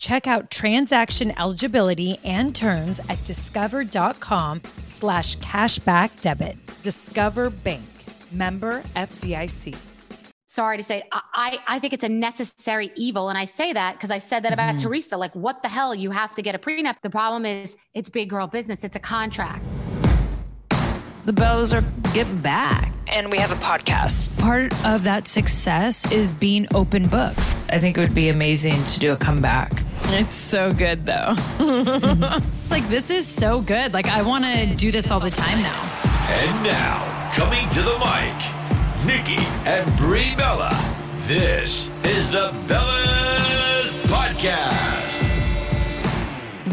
Check out transaction eligibility and terms at discover.com slash cashback debit. Discover Bank. Member FDIC. Sorry to say, I, I think it's a necessary evil. And I say that because I said that about mm-hmm. Teresa. Like, what the hell? You have to get a prenup. The problem is it's big girl business. It's a contract. The Bellas are getting back and we have a podcast. Part of that success is being open books. I think it would be amazing to do a comeback. It's so good though. like this is so good. Like I want to do this all the time now. And now, coming to the mic, Nikki and Brie Bella. This is the Bellas Podcast.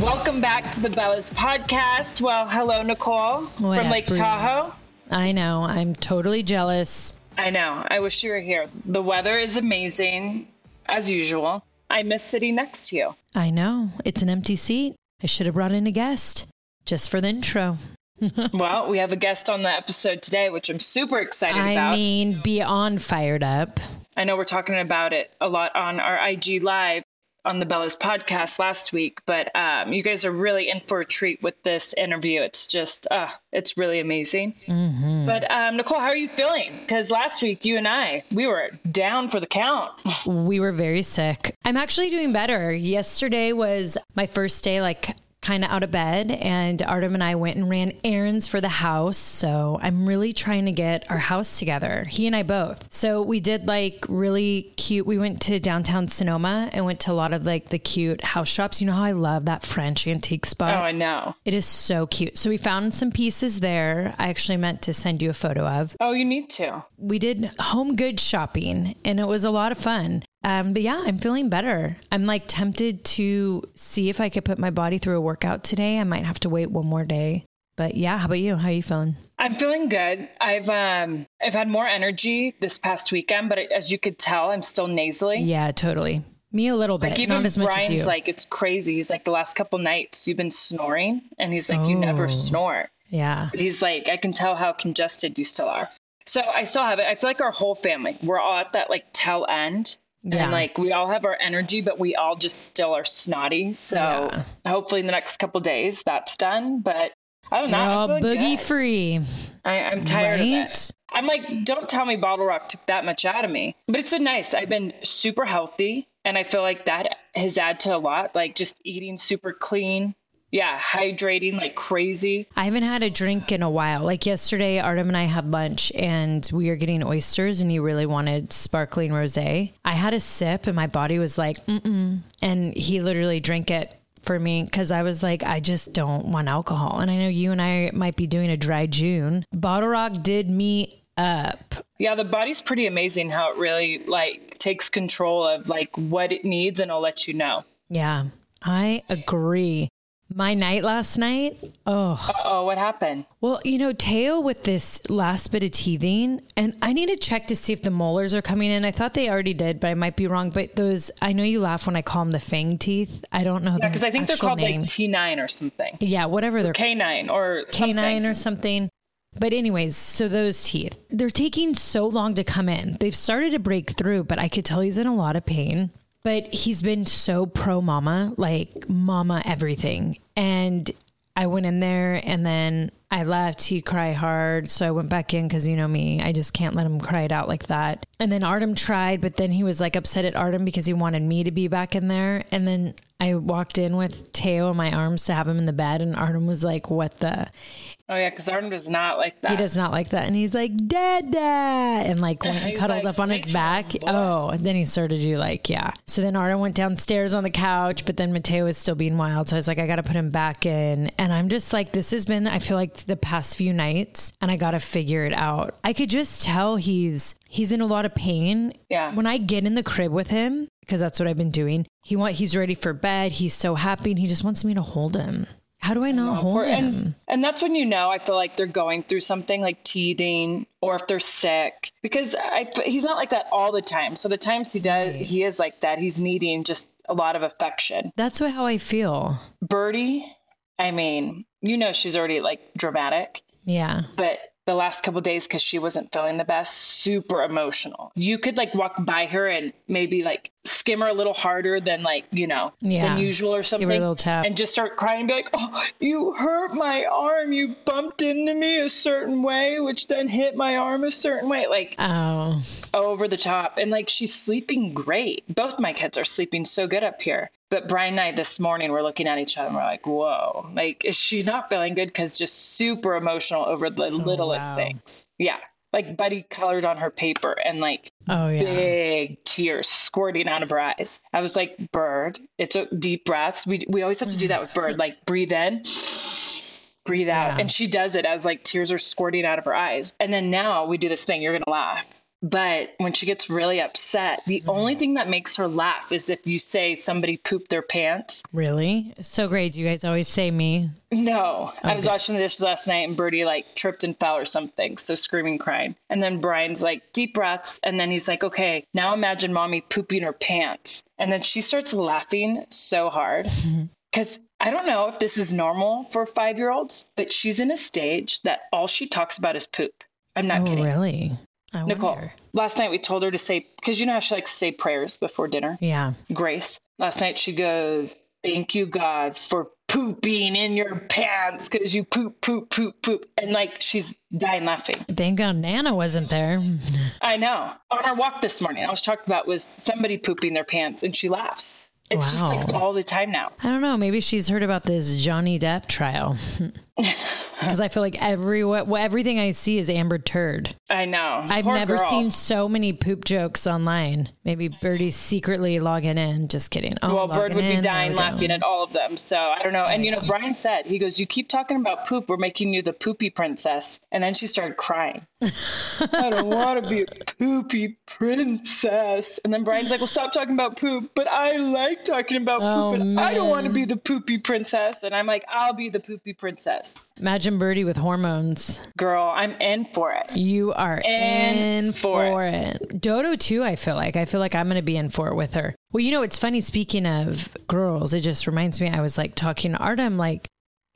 Welcome back to the Bellas Podcast. Well, hello, Nicole what from Lake Brie? Tahoe. I know. I'm totally jealous. I know. I wish you were here. The weather is amazing, as usual. I miss sitting next to you. I know. It's an empty seat. I should have brought in a guest just for the intro. well, we have a guest on the episode today, which I'm super excited I about. I mean, beyond fired up. I know we're talking about it a lot on our IG Live, on the Bellas podcast last week, but um, you guys are really in for a treat with this interview. It's just, uh, it's really amazing. Mm-hmm. But um, Nicole, how are you feeling? Because last week you and I, we were down for the count. we were very sick. I'm actually doing better. Yesterday was my first day, like kind of out of bed and Artem and I went and ran errands for the house. So I'm really trying to get our house together. He and I both. So we did like really cute. We went to downtown Sonoma and went to a lot of like the cute house shops. You know how I love that French antique spot? Oh, I know. It is so cute. So we found some pieces there. I actually meant to send you a photo of. Oh, you need to. We did home goods shopping and it was a lot of fun. Um, but yeah, I'm feeling better. I'm like tempted to see if I could put my body through a workout today. I might have to wait one more day. But yeah, how about you? How are you feeling? I'm feeling good. I've um I've had more energy this past weekend, but as you could tell, I'm still nasally. Yeah, totally. Me a little bit. Like even not as Brian's much as you. like it's crazy. He's like the last couple nights you've been snoring, and he's like oh, you never oh. snore. Yeah. But he's like I can tell how congested you still are. So I still have it. I feel like our whole family we're all at that like tail end yeah. And like we all have our energy, but we all just still are snotty. So yeah. hopefully in the next couple days that's done. But I don't know. All boogie good. free. I, am tired right? of it. I'm like, don't tell me Bottle Rock took that much out of me. But it's so nice. I've been super healthy. And I feel like that has added to a lot. Like just eating super clean, yeah, hydrating like crazy. I haven't had a drink in a while. Like yesterday, Artem and I had lunch and we were getting oysters and he really wanted sparkling rosé. I had a sip and my body was like, mm And he literally drank it for me because I was like, I just don't want alcohol. And I know you and I might be doing a dry June. Bottle Rock did me up. Yeah, the body's pretty amazing how it really like takes control of like what it needs and it'll let you know. Yeah, I agree. My night last night. Oh, Oh, what happened? well, you know, Teo with this last bit of teething, and I need to check to see if the molars are coming in. I thought they already did, but I might be wrong. But those, I know you laugh when I call them the fang teeth. I don't know. Because I think they're called name. like T9 or something. yeah, whatever they're K9 or something. canine or something. But anyways, so those teeth, they're taking so long to come in. They've started to break through, but I could tell he's in a lot of pain. But he's been so pro mama, like mama everything. And I went in there and then I left. He cried hard. So I went back in because you know me, I just can't let him cry it out like that. And then Artem tried, but then he was like upset at Artem because he wanted me to be back in there. And then I walked in with Teo in my arms to have him in the bed. And Artem was like, What the? Oh, yeah, because Artem does not like that. He does not like that. And he's like, Dada. And like went and cuddled like, up on his back. boy." Oh, and then he started to do like, yeah. So then Artem went downstairs on the couch, but then Matteo was still being wild. So I was like, I got to put him back in. And I'm just like, this has been, I feel like the past few nights, and I got to figure it out. I could just tell he's, he's in a lot of pain. Yeah. When I get in the crib with him, because that's what I've been doing, he want, he's ready for bed. He's so happy and he just wants me to hold him. How do I not hold him? and, and that's when you know I feel like they're going through something like teething or if they're sick because I, he's not like that all the time. So the times he does, he is like that. He's needing just a lot of affection. That's how I feel. Birdie, I mean, you know, she's already like dramatic, Yeah. but the last couple days because she wasn't feeling the best, super emotional. You could like walk by her and maybe like skim her a little harder than like you know Yeah. than usual or something, little tap. and just start crying and be like, "Oh, you hurt my arm. You bumped into me a certain way, which then hit my arm a certain way." Like Oh, over the top. And like she's sleeping great. Both my kids are sleeping so good up here. But Brian and I this morning we're looking at each other and we're like, whoa, like is she not feeling good? Because just super emotional over the oh, littlest wow. things. Yeah. Like Buddy colored on her paper and like oh yeah. big tears squirting out of her eyes. I was like, Bird, it took deep breaths. We we always have to do that with Bird, like breathe in, breathe out. Yeah. And she does it as like tears are squirting out of her eyes. And then now we do this thing, you're gonna laugh. But when she gets really upset, the only mm-hmm. thing that makes her laugh is if you say somebody pooped their pants. Really? So great. Do You guys always say me. No, I was washing the dishes last night and Birdie like tripped and fell or something. So screaming, crying. And then Brian's like, deep breaths. And then he's like, okay, now imagine mommy pooping her pants. And then she starts laughing so hard. Mm-hmm. Because I don't know if this is normal for five year olds, but she's in a stage that all she talks about is poop. I'm not Oh, kidding. really? I Nicole, wonder. last night we told her to say, because you know how she likes to say prayers before dinner? Yeah. Grace. Last night she goes, Thank you, God, for pooping in your pants because you poop, poop, poop, poop. And like she's dying laughing. Thank God Nana wasn't there. I know. On our walk this morning, I was talking about was somebody pooping their pants and she laughs. It's just like all the time now. I don't know. Maybe she's heard about this Johnny Depp trial. Because I feel like every everything I see is Amber Turd. I know. I've Poor never girl. seen so many poop jokes online. Maybe Birdie's secretly logging in. Just kidding. Oh, Well, Bird would be in. There dying laughing at all of them. So I don't know. And you know, Brian said, he goes, You keep talking about poop. We're making you the poopy princess. And then she started crying. I don't want to be a poopy princess. And then Brian's like, Well, stop talking about poop. But I like talking about Oh, poop. And I don't want to be the poopy princess. And I'm like, I'll be the poopy princess. Imagine Birdie with hormones. Girl, I'm in for it. You are In in, for for, it. Dodo too. I feel like I feel like I'm going to be in for it with her. Well, you know, it's funny. Speaking of girls, it just reminds me. I was like talking to Artem, like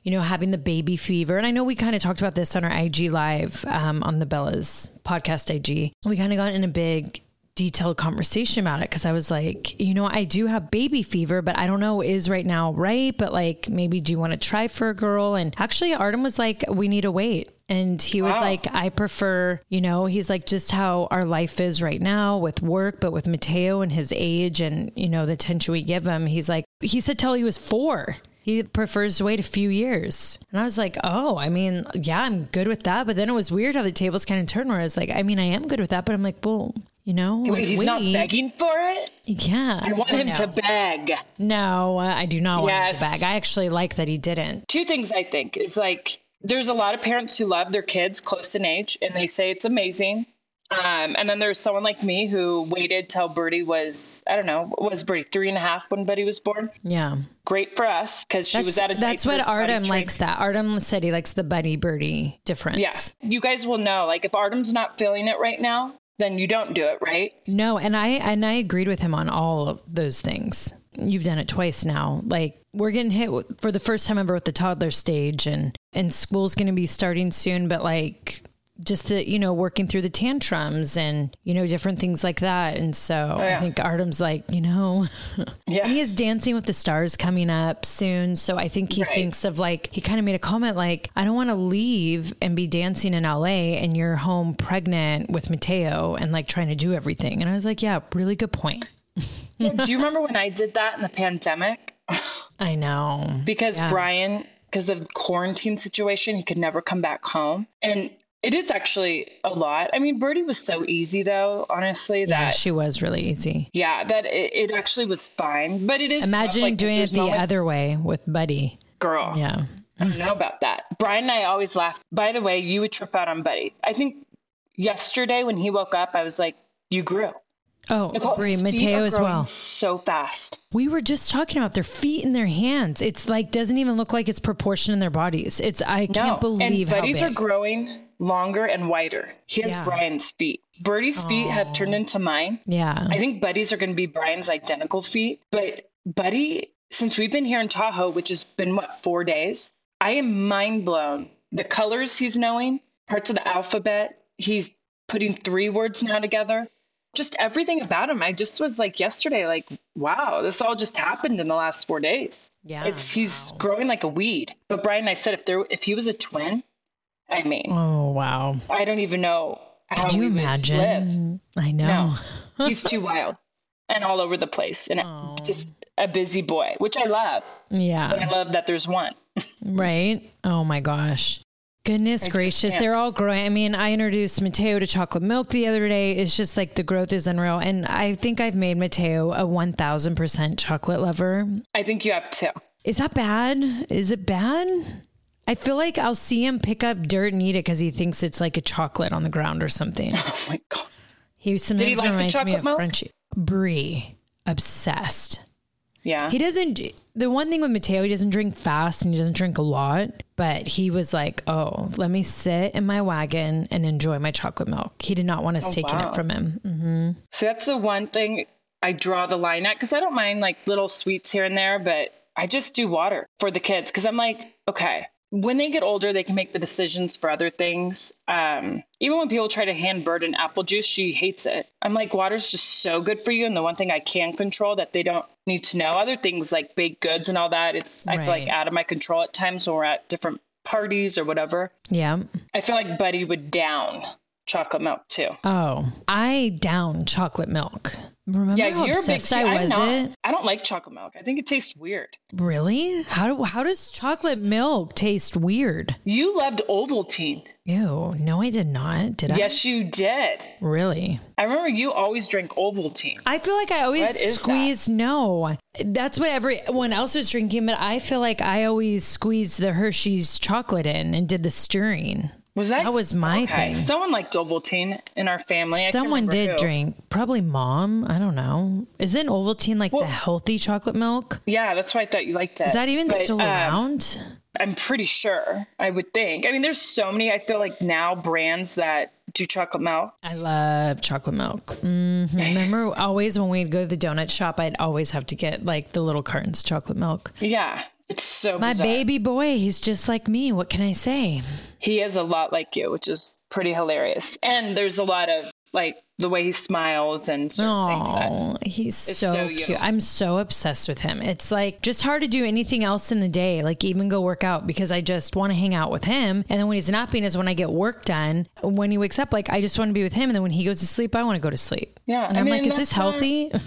you know, having the baby fever, and I know we kind of talked about this on our IG live um, on the Bella's podcast IG. We kind of got in a big detailed conversation about it because I was like, you know, I do have baby fever, but I don't know is right now right, but like maybe do you want to try for a girl? And actually, Artem was like, we need to wait. And he was Wow. like, I prefer, you know, he's like just how our life is right now with work, but with Matteo and his age and, you know, the attention we give him. He's like, he said till he was four. He prefers to wait a few years. And I was like, oh, I mean, yeah, I'm good with that. But then it was weird how the tables kind of turned where I was like, I mean, I am good with that. But I'm like, well, you know, Wait, like, he's not begging for it? Yeah. I want him no. to beg. No, uh, I do not want him to beg. I actually like that he didn't. two things I think is like there's a lot of parents who love their kids close in age and they say it's amazing. Um, and then there's someone like me who waited till Birdie was, I don't know, was Birdie three and a half when Buddy was born? Yeah. Great for us because she That's, was at a that's what Artem likes that. Artem said he likes the buddy birdie difference. Yeah. You guys will know. Like if Artem's not feeling it right now, then you don't do it, right? No, and I and I agreed with him on all of those things. You've done it twice now. Like we're getting hit for the first time ever with the toddler stage, and and school's going to be starting soon. But like just the you know working through the tantrums and you know different things like that. And so Oh, yeah. I think Artem's like you know, Yeah. he is Dancing with the Stars coming up soon. So I think he Right. thinks of like he kind of made a comment like I don't want to leave and be dancing in LA and you're home pregnant with Matteo and like trying to do everything. And I was like, yeah, really good point. Yeah, do you remember when I did that in the pandemic? I know. because. Brian, because of the quarantine situation, he could never come back home. And it is actually a lot. I mean, Birdie was so easy though, honestly, Yeah, that she was really easy. yeah, that it, it actually was fine. But it is Imagine like, doing it the moments- other way with Buddy. girl. Yeah. I don't know about that. Brian and I always laugh. By the way, you would trip out on Buddy. I think yesterday when he woke up, I was like, "You grew." Oh, Nicole, agree. Matteo as well. So fast. We were just talking about their feet and their hands. It's like doesn't even look like it's proportion in their bodies. It's I can't believe and how buddies big. are growing longer and wider. He has Yeah. Brian's feet. Birdie's feet have turned into mine. yeah. I think Buddy's are going to be Brian's identical feet. But Buddy, since we've been here in Tahoe, which has been what four days, I am mind blown. The colors he's knowing, parts of the alphabet. He's putting three words now together. Just everything about him. I just was like yesterday, like, wow, this all just happened in the last four days. Yeah, It's he's wow. growing like a weed. But Brian, I said if there if he was a twin, I mean, oh wow. I don't even know how Could you we would live. imagine? I know. No, he's too wild and all over the place and Oh. just a busy boy, which I love. But I love that there's one. Right. Oh my gosh. Goodness gracious. They're all growing. I mean, I introduced Matteo to chocolate milk the other day. It's just like the growth is unreal. And I think I've made Matteo a 1000% chocolate lover. I think you have too. Is that bad? Is it bad? I feel like I'll see him pick up dirt and eat it because he thinks it's like a chocolate on the ground or something. Oh my god. He sometimes like the reminds me of milk? Frenchie. Brie, obsessed. Yeah. He doesn't. The one thing with Matteo, he doesn't drink fast and he doesn't drink a lot. But he was like, "Oh, let me sit in my wagon and enjoy my chocolate milk." He did not want us taking wow. it from him. hmm so that's the one thing I draw the line at because I don't mind like little sweets here and there, but I just do water for the kids because I'm like, okay, when they get older, they can make the decisions for other things. Um, even when people try to hand Bird an apple juice, she hates it. I'm like, water's just so good for you. And the one thing I can control that they don't need to know, other things like baked goods and all that, it's, I feel like out of my control at times when we're at different parties or whatever. Yeah. I feel like Buddy would down chocolate milk too. Oh, I down chocolate milk. Remember Yeah, how you're a big. obsessed I I'm was not. it? I don't like chocolate milk. I think it tastes weird. Really? How do, how does chocolate milk taste weird? You loved Ovaltine. Ew. No, I did not. Did I? Yes, you did. Really? I remember you always drank Ovaltine. I feel like I always squeeze. No, that's what everyone else was drinking, but I feel like I always squeezed the Hershey's chocolate in and did the stirring. Was that? That was my okay. thing. Someone liked Ovaltine in our family. Someone did who. drink, probably mom. I don't know. Isn't Ovaltine like Well- the healthy chocolate milk? Yeah, that's why I thought you liked it. Is that even But, still um, around? I'm pretty sure. I would think. I mean, there's so many. I feel like now brands that do chocolate milk. I love chocolate milk. hmm Remember, always when we'd go to the donut shop, I'd always have to get like the little cartons of chocolate milk. Yeah, it's so. My bizarre. baby boy, he's just like me. What can I say? He is a lot like you, which is pretty hilarious. And there's a lot of like the way he smiles and certain things that Oh, he's so, so cute. I'm so obsessed with him. It's like just hard to do anything else in the day, like even go work out because I just want to hang out with him. And then when he's napping is when I get work done. When he wakes up, like I just want to be with him. And then when he goes to sleep, I want to go to sleep. Yeah, And I I'm mean, like, is this healthy?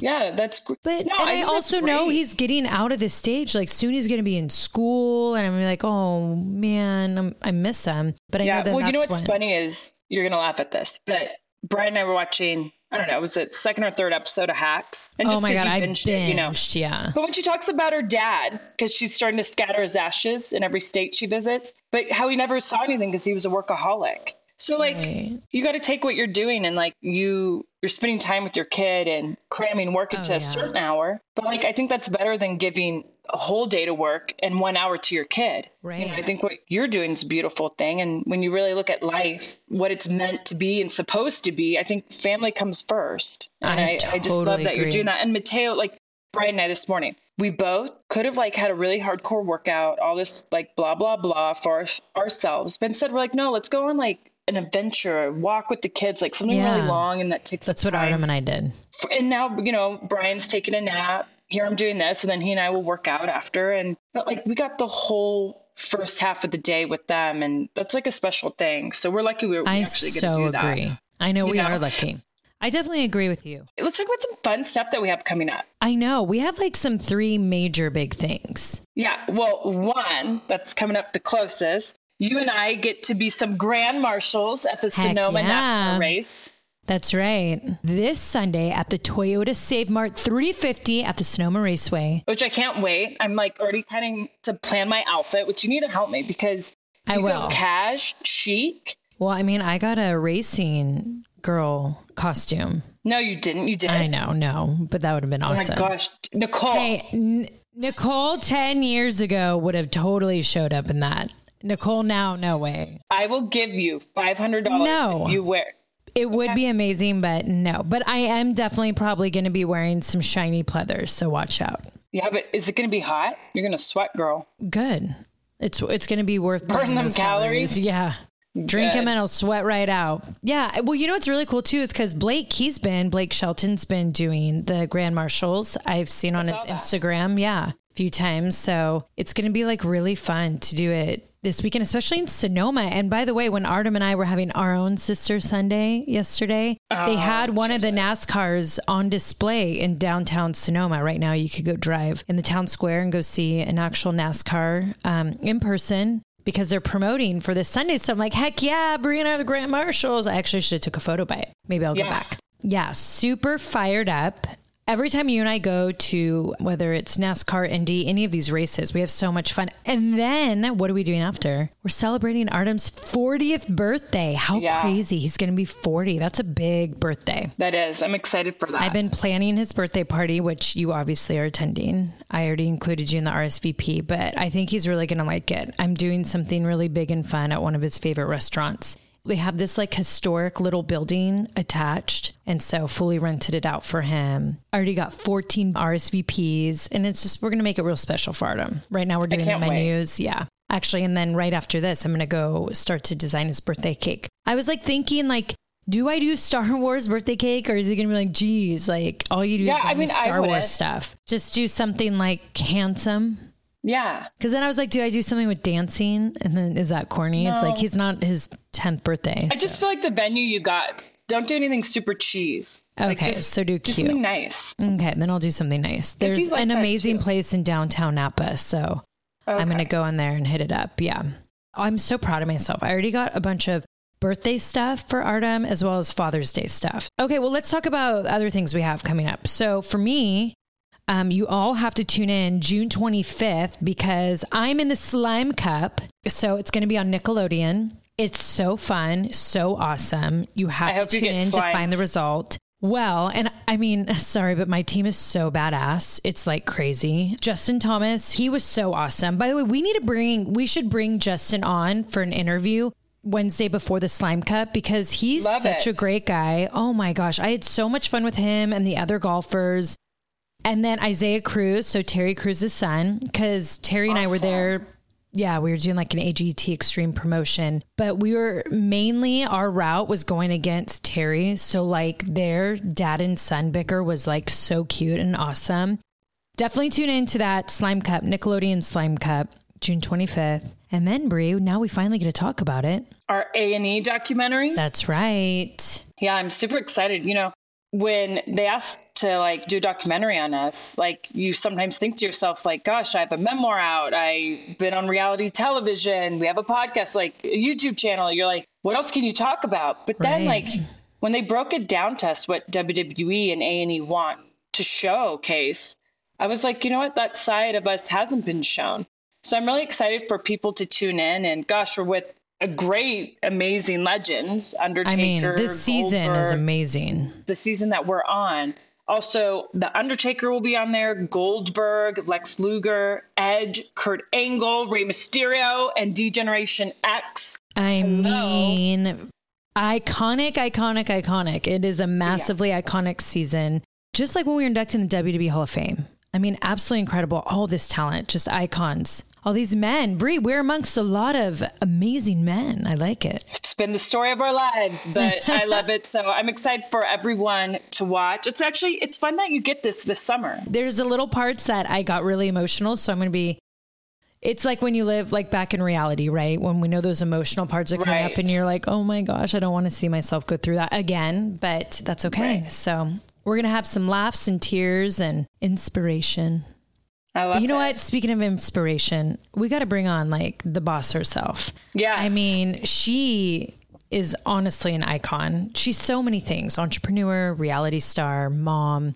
Yeah, that's gr- But no, and I, that's also know he's getting out of this stage. Like soon he's going to be in school, and I'm like, oh man, I'm, I miss him. But I know Yeah, that well, you know what's when- funny is you're gonna laugh at this, but Brian and I were watching. I don't know, was it second or third episode of Hacks? And Oh just my 'cause god, you I binged it, you know. binged, yeah. But when she talks about her dad, because she's starting to scatter his ashes in every state she visits, but how he never saw anything because he was a workaholic. So like Right. you got to take what you're doing and like you you're spending time with your kid and cramming work into Oh, a certain hour. But like I think that's better than giving a whole day to work and one hour to your kid. You know, I think what you're doing is a beautiful thing. And when you really look at life, what it's meant to be and supposed to be, I think family comes first. And I I, I, just love totally that you're doing that. And Matteo, like Brian and I this morning, we both could have like had a really hardcore workout, all this like blah, blah, blah for ourselves. But instead we're like, no, let's go on like an adventure, walk with the kids, like something really long and that takes That's what time Artem and I did. and now you know brian's taking a nap here i'm doing this and then he and i will work out after and but like we got the whole first half of the day with them and that's like a special thing so we're lucky we are I actually so going to do that agree. I know You we know? are lucky. I definitely agree with you. let's talk about some fun stuff that we have coming up I know we have like some three major big things. yeah well one that's coming up the closest you and i get to be some grand marshals at the Heck sonoma yeah. nascar race That's right. This Sunday at the Toyota Save Mart 350 at the Sonoma Raceway. which i can't wait i'm like already kind of to plan my outfit which you need to help me because I will. cash chic Well, I mean, I got a racing girl costume. no you didn't you didn't. I know, no, but that would have been Oh awesome. my gosh, Nicole. Hey, N- Nicole 10 years ago would have totally showed up in that. Nicole now, no way. I will give you five hundred dollars No. if you wear. It would be amazing, but no. But I am definitely probably going to be wearing some shiny pleathers, so watch out. Yeah, but is it going to be hot? You're going to sweat, girl. Good. It's it's going to be worth Burn burning them those calories? Yeah. Drink Good. them and it'll sweat right out. Yeah. Well, you know what's really cool too is because Blake, he's been Blake Shelton's been doing the Grand Marshals. I've seen on his that. Instagram, yeah, a few times. So it's going to be like really fun to do it this weekend, especially in Sonoma. And by the way, when Artem and I were having our own Sister Sunday yesterday, Oh, they had one of the NASCARs on display in downtown Sonoma. Right now, you could go drive in the town square and go see an actual NASCAR um, in person because they're promoting for this Sunday. So I'm like, heck yeah, Brie and I are the Grand Marshals. I actually should have took a photo by it. Maybe I'll go back. Yeah, super fired up. Every time you and I go to whether it's NASCAR, Indy, any of these races, we have so much fun. And then what are we doing after? We're celebrating Artem's 40th birthday. How Yeah. crazy. He's going to be 40. That's a big birthday. That is. I'm excited for that. I've been planning his birthday party, which you obviously are attending. I already included you in the RSVP, but I think he's really going to like it. I'm doing something really big and fun at one of his favorite restaurants. They have this like historic little building attached, and so fully rented it out for him. I already got 14 RSVPs, and it's just we're going to make it real special for Artem. Right now, we're doing the can't wait. menus. Yeah. Actually, and then right after this, I'm going to go start to design his birthday cake. I was like thinking, like, do I do Star Wars birthday cake or is it going to be like, geez, like all you do Yeah, is I mean, Star. Wars stuff? Just do something like handsome. Yeah. Because then I was like, do I do something with dancing? And then is that corny? It's like he's not his 10th birthday. I just feel like the venue you got. Don't do anything super cheese. Like, Okay, just, so do just cute. something nice. Okay, then I'll do something nice. There's like an amazing too. place in downtown Napa. So I'm going to go in there and hit it up. Yeah. I'm so proud of myself. I already got a bunch of birthday stuff for Artem as well as Father's Day stuff. Okay, well, let's talk about other things we have coming up. So for me, um, you all have to tune in June 25th because I'm in the Slime Cup. So it's going to be on Nickelodeon. It's so fun, so awesome. You have to tune in to find the result. Well, and I mean, sorry, but my team is so badass. It's like crazy. Justin Thomas, he was so awesome. By the way, we need to bring, we should bring Justin on for an interview Wednesday before the Slime Cup because he's Love such it. a great guy. Oh my gosh. I had so much fun with him and the other golfers. And then Isaiah Crews, so Terry Crews's son, because Terry and I were there. Yeah, we were doing like an AGT extreme promotion, but we were mainly our route was going against Terry. So, like, their dad and son bicker was like so cute and awesome. Definitely tune into that Slime Cup, Nickelodeon Slime Cup, June 25th. And then, Brie, now we finally get to talk about it. Our A and E documentary. That's right. Yeah, I'm super excited. You know, when they asked to like do a documentary on us, like you sometimes think to yourself, like, gosh, I have a memoir out. I've been on reality television. We have a podcast, like a YouTube channel. You're like, what else can you talk about? But then Right. like when they broke it down to us what WWE and A&E want to showcase, I was like, you know what? That side of us hasn't been shown. So I'm really excited for people to tune in. And gosh, we're with a great, amazing legends. Undertaker. I mean, this season is amazing. The season that we're on. Also, The Undertaker will be on there, Goldberg, Lex Luger, Edge, Kurt Angle, Rey Mysterio, and D Generation X. I mean, iconic, iconic, iconic. It is a massively iconic season. Just like when we were inducted in the WWE Hall of Fame. I mean, absolutely incredible. All this talent, just icons. All these men. Brie, we're amongst a lot of amazing men. I like it. It's been the story of our lives, but I love it. So I'm excited for everyone to watch. It's actually it's fun that you get this this summer. There's a little parts that I got really emotional, so I'm going to be it's like when you live like back in reality, right? When we know those emotional parts are coming up and you're like, "Oh my gosh, I don't want to see myself go through that again," but that's okay. Right. So, we're going to have some laughs and tears and inspiration. You know it. what? Speaking of inspiration, we got to bring on like the boss herself. Yeah. I mean, she is honestly an icon. She's so many things entrepreneur, reality star, mom,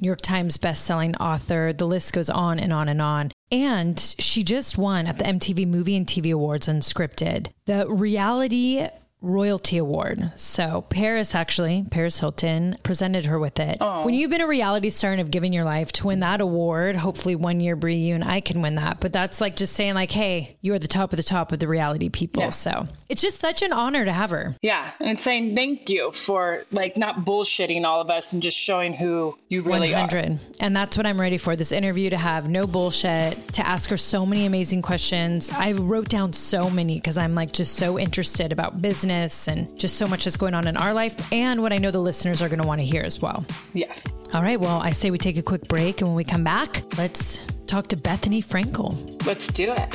New York Times bestselling author. The list goes on and on and on. And she just won at the MTV Movie and TV Awards Unscripted, the Reality Royalty Award. So Paris actually, Paris Hilton presented her with it. When you've been a reality star and have given your life to win that award, hopefully one year Brie, you and I can win that. But that's like just saying like, hey, you are the top of the top of the reality people. Yeah. So it's just such an honor to have her. Yeah, and saying thank you for like not bullshitting all of us and just showing who you really are. 100. And that's what I'm ready for this interview to have no bullshit, to ask her so many amazing questions. I wrote down so many because I'm like just so interested about business and just so much that's going on in our life and what I know the listeners are going to want to hear as well. Yes. All right. Well, I say we take a quick break. And when we come back, let's talk to Bethenny Frankel. Let's do it.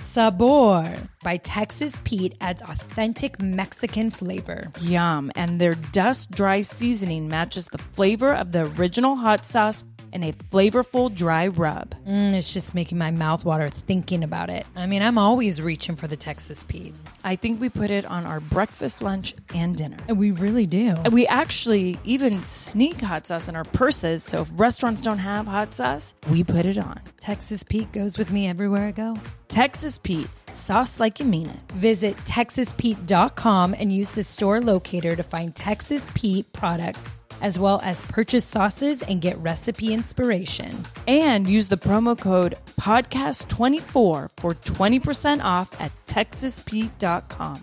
Sabor by Texas Pete adds authentic Mexican flavor. Yum. And their dust dry seasoning matches the flavor of the original hot sauce in a flavorful dry rub. Mm, it's just making my mouth water thinking about it. I mean, I'm always reaching for the Texas Pete. I think we put it on our breakfast, lunch, and dinner. And we really do. And we actually even sneak hot sauce in our purses. So if restaurants don't have hot sauce, we put it on. Texas Pete goes with me everywhere I go. Texas Pete, sauce like you mean it. Visit TexasPete.com and use the store locator to find Texas Pete products as well as purchase sauces and get recipe inspiration. And use the promo code podcast24 for 20% off at texaspete.com.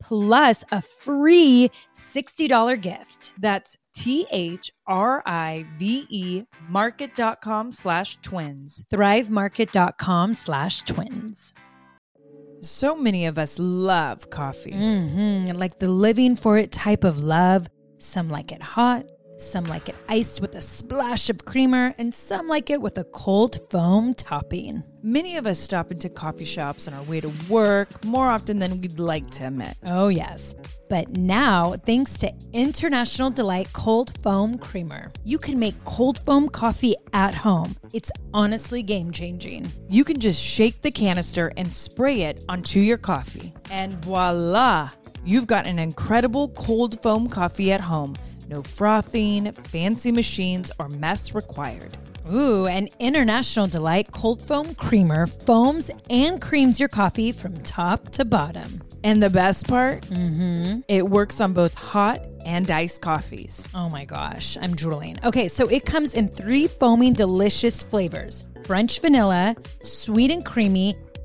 plus a free $60 gift. That's T H R I V E market.com slash twins. Thrivemarket.com slash twins. So many of us love coffee. Mm-hmm. Like the living for it type of love. Some like it hot, some like it iced with a splash of creamer, and some like it with a cold foam topping. Many of us stop into coffee shops on our way to work more often than we'd like to admit. Oh, yes. But now, thanks to International Delight Cold Foam Creamer, you can make cold foam coffee at home. It's honestly game changing. You can just shake the canister and spray it onto your coffee. And voila! You've got an incredible cold foam coffee at home. No frothing, fancy machines, or mess required. Ooh, an International Delight Cold Foam Creamer foams and creams your coffee from top to bottom. And the best part, mm-hmm. it works on both hot and iced coffees. Oh my gosh, I'm drooling. Okay, so it comes in three foaming, delicious flavors French vanilla, sweet and creamy,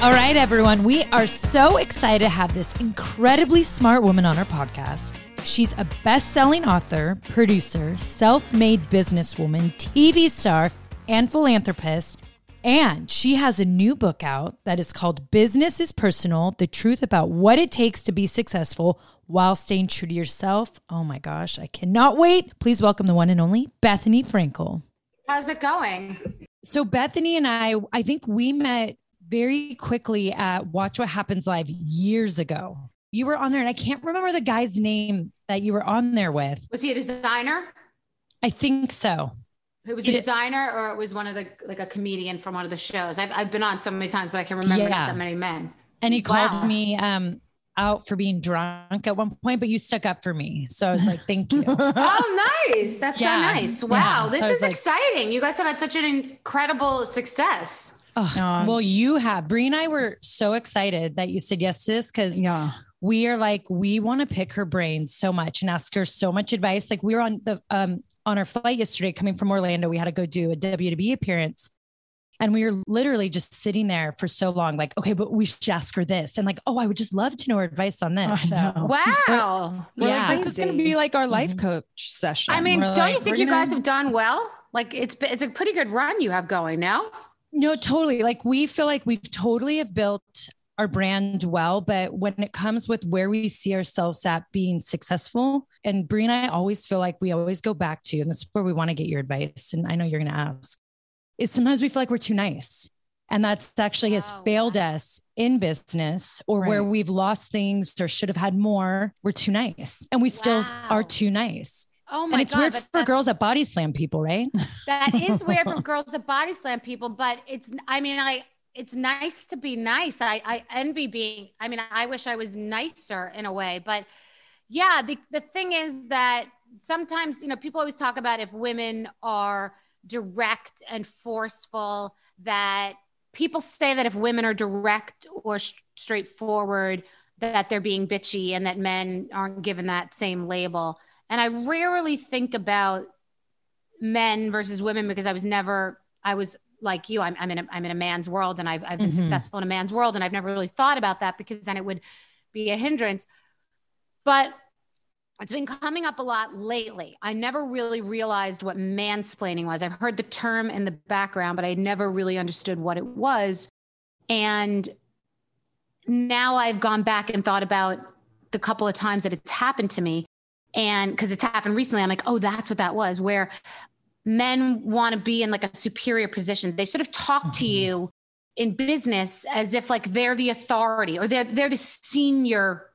All right, everyone. We are so excited to have this incredibly smart woman on our podcast. She's a best selling author, producer, self made businesswoman, TV star, and philanthropist. And she has a new book out that is called Business is Personal The Truth About What It Takes to Be Successful While Staying True to Yourself. Oh my gosh, I cannot wait. Please welcome the one and only Bethenny Frankel. How's it going? So, Bethenny and I, I think we met very quickly at Watch What Happens Live years ago. You were on there, and I can't remember the guy's name that you were on there with. Was he a designer? I think so. Who was a designer, or it was one of the like a comedian from one of the shows? I've, I've been on so many times, but I can't remember yeah. that many men. And he wow. called me um, out for being drunk at one point, but you stuck up for me. So I was like, thank you. oh, nice. That's yeah. so nice. Wow. Yeah. This so is like, exciting. You guys have had such an incredible success. Oh, well, you have. Brie and I were so excited that you said yes to this because yeah. we are like, we want to pick her brains so much and ask her so much advice. Like we were on the um on our flight yesterday coming from Orlando, we had to go do a WWE appearance. And we were literally just sitting there for so long, like, okay, but we should ask her this. And like, oh, I would just love to know her advice on this. So, wow. But, yeah. This is going to be like our life mm-hmm. coach session. I mean, We're don't like, you think you guys have done well? Like it's, it's a pretty good run you have going now. No, totally. Like we feel like we've totally have built our brand well. But when it comes with where we see ourselves at being successful, and Brie and I always feel like we always go back to, and this is where we want to get your advice. And I know you're going to ask, is sometimes we feel like we're too nice. And that's actually has oh, failed us in business or Right. where we've lost things or should have had more. We're too nice. And we still Wow. are too nice. Oh my And it's God. weird for girls that body slam people, right? That is weird for girls to body slam people, but it's, I mean, I, it's nice to be nice. I, I envy being, I mean, I wish I was nicer in a way, but yeah, the, the thing is that sometimes, you know, people always talk about if women are direct and forceful, that people say that if women are direct or sh- straightforward, that they're being bitchy and that men aren't given that same label. And I rarely think about men versus women because I was never, I was like you, I'm, I'm in a, I'm in a man's world and I've, I've been Mhm. successful in a man's world. And I've never really thought about that because then it would be a hindrance. But it's been coming up a lot lately. I never really realized what mansplaining was. I've heard the term in the background, but I never really understood what it was. And now I've gone back and thought about the couple of times that it's happened to me. And because it's happened recently, I'm like, oh, that's what that was, where men want to be in like a superior position. They sort of talk to mm-hmm. you in business as if like they're the authority or they're they're the senior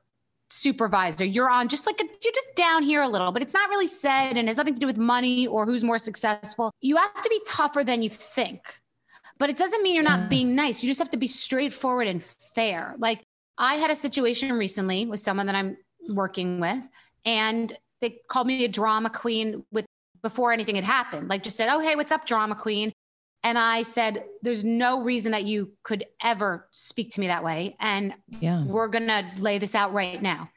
supervisor. You're on just like a, you're just down here a little, but it's not really said and has nothing to do with money or who's more successful. You have to be tougher than you think. But it doesn't mean you're not Yeah. being nice. You just have to be straightforward and fair. Like I had a situation recently with someone that I'm working with and they called me a drama queen with before anything had happened. Like just said, "Oh, hey, what's up, drama queen?" And I said, "There's no reason that you could ever speak to me that way, and Yeah. we're gonna lay this out right now.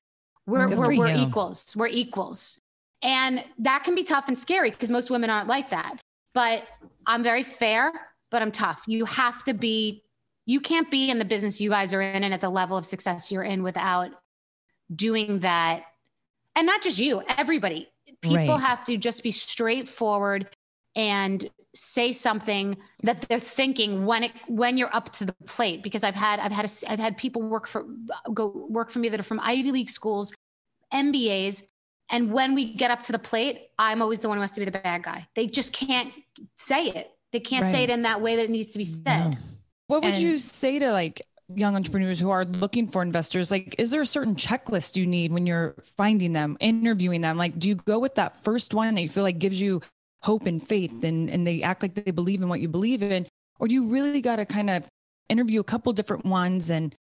We're Good we're, we're you. equals. We're equals, and that can be tough and scary because most women aren't like that. But I'm very fair, but I'm tough. You have to be. You can't be in the business you guys are in and at the level of success you're in without doing that. And not just you, everybody. People Right. have to just be straightforward and say something that they're thinking when it when you're up to the plate because I've had I've had a, I've had people work for go work for me that are from Ivy League schools, MBAs, and when we get up to the plate, I'm always the one who has to be the bad guy. They just can't say it. They can't say it in that way that it needs to be mm, said. No. What would And- you say to like young entrepreneurs who are looking for investors? Like, is there a certain checklist you need when you're finding them, interviewing them? Like, do you go with that first one that you feel like gives you hope and faith and, and they act like they believe in what you believe in? Or do you really got to kind of interview a couple different ones and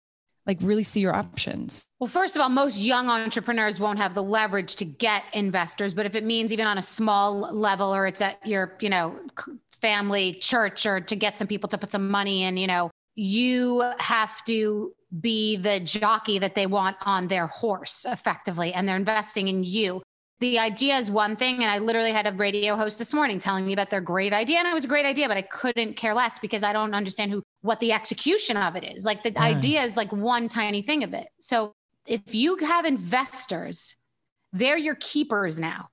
like really see your options? Well, first of all, most young entrepreneurs won't have the leverage to get investors, but if it means even on a small level or it's at your, you know, family church or to get some people to put some money in, you know, you have to be the jockey that they want on their horse effectively and they're investing in you. The idea is one thing and I literally had a radio host this morning telling me about their great idea and it was a great idea but I couldn't care less because I don't understand who what the execution of it is. Like the idea is like one tiny thing of it. So if you have investors, they're your keepers now.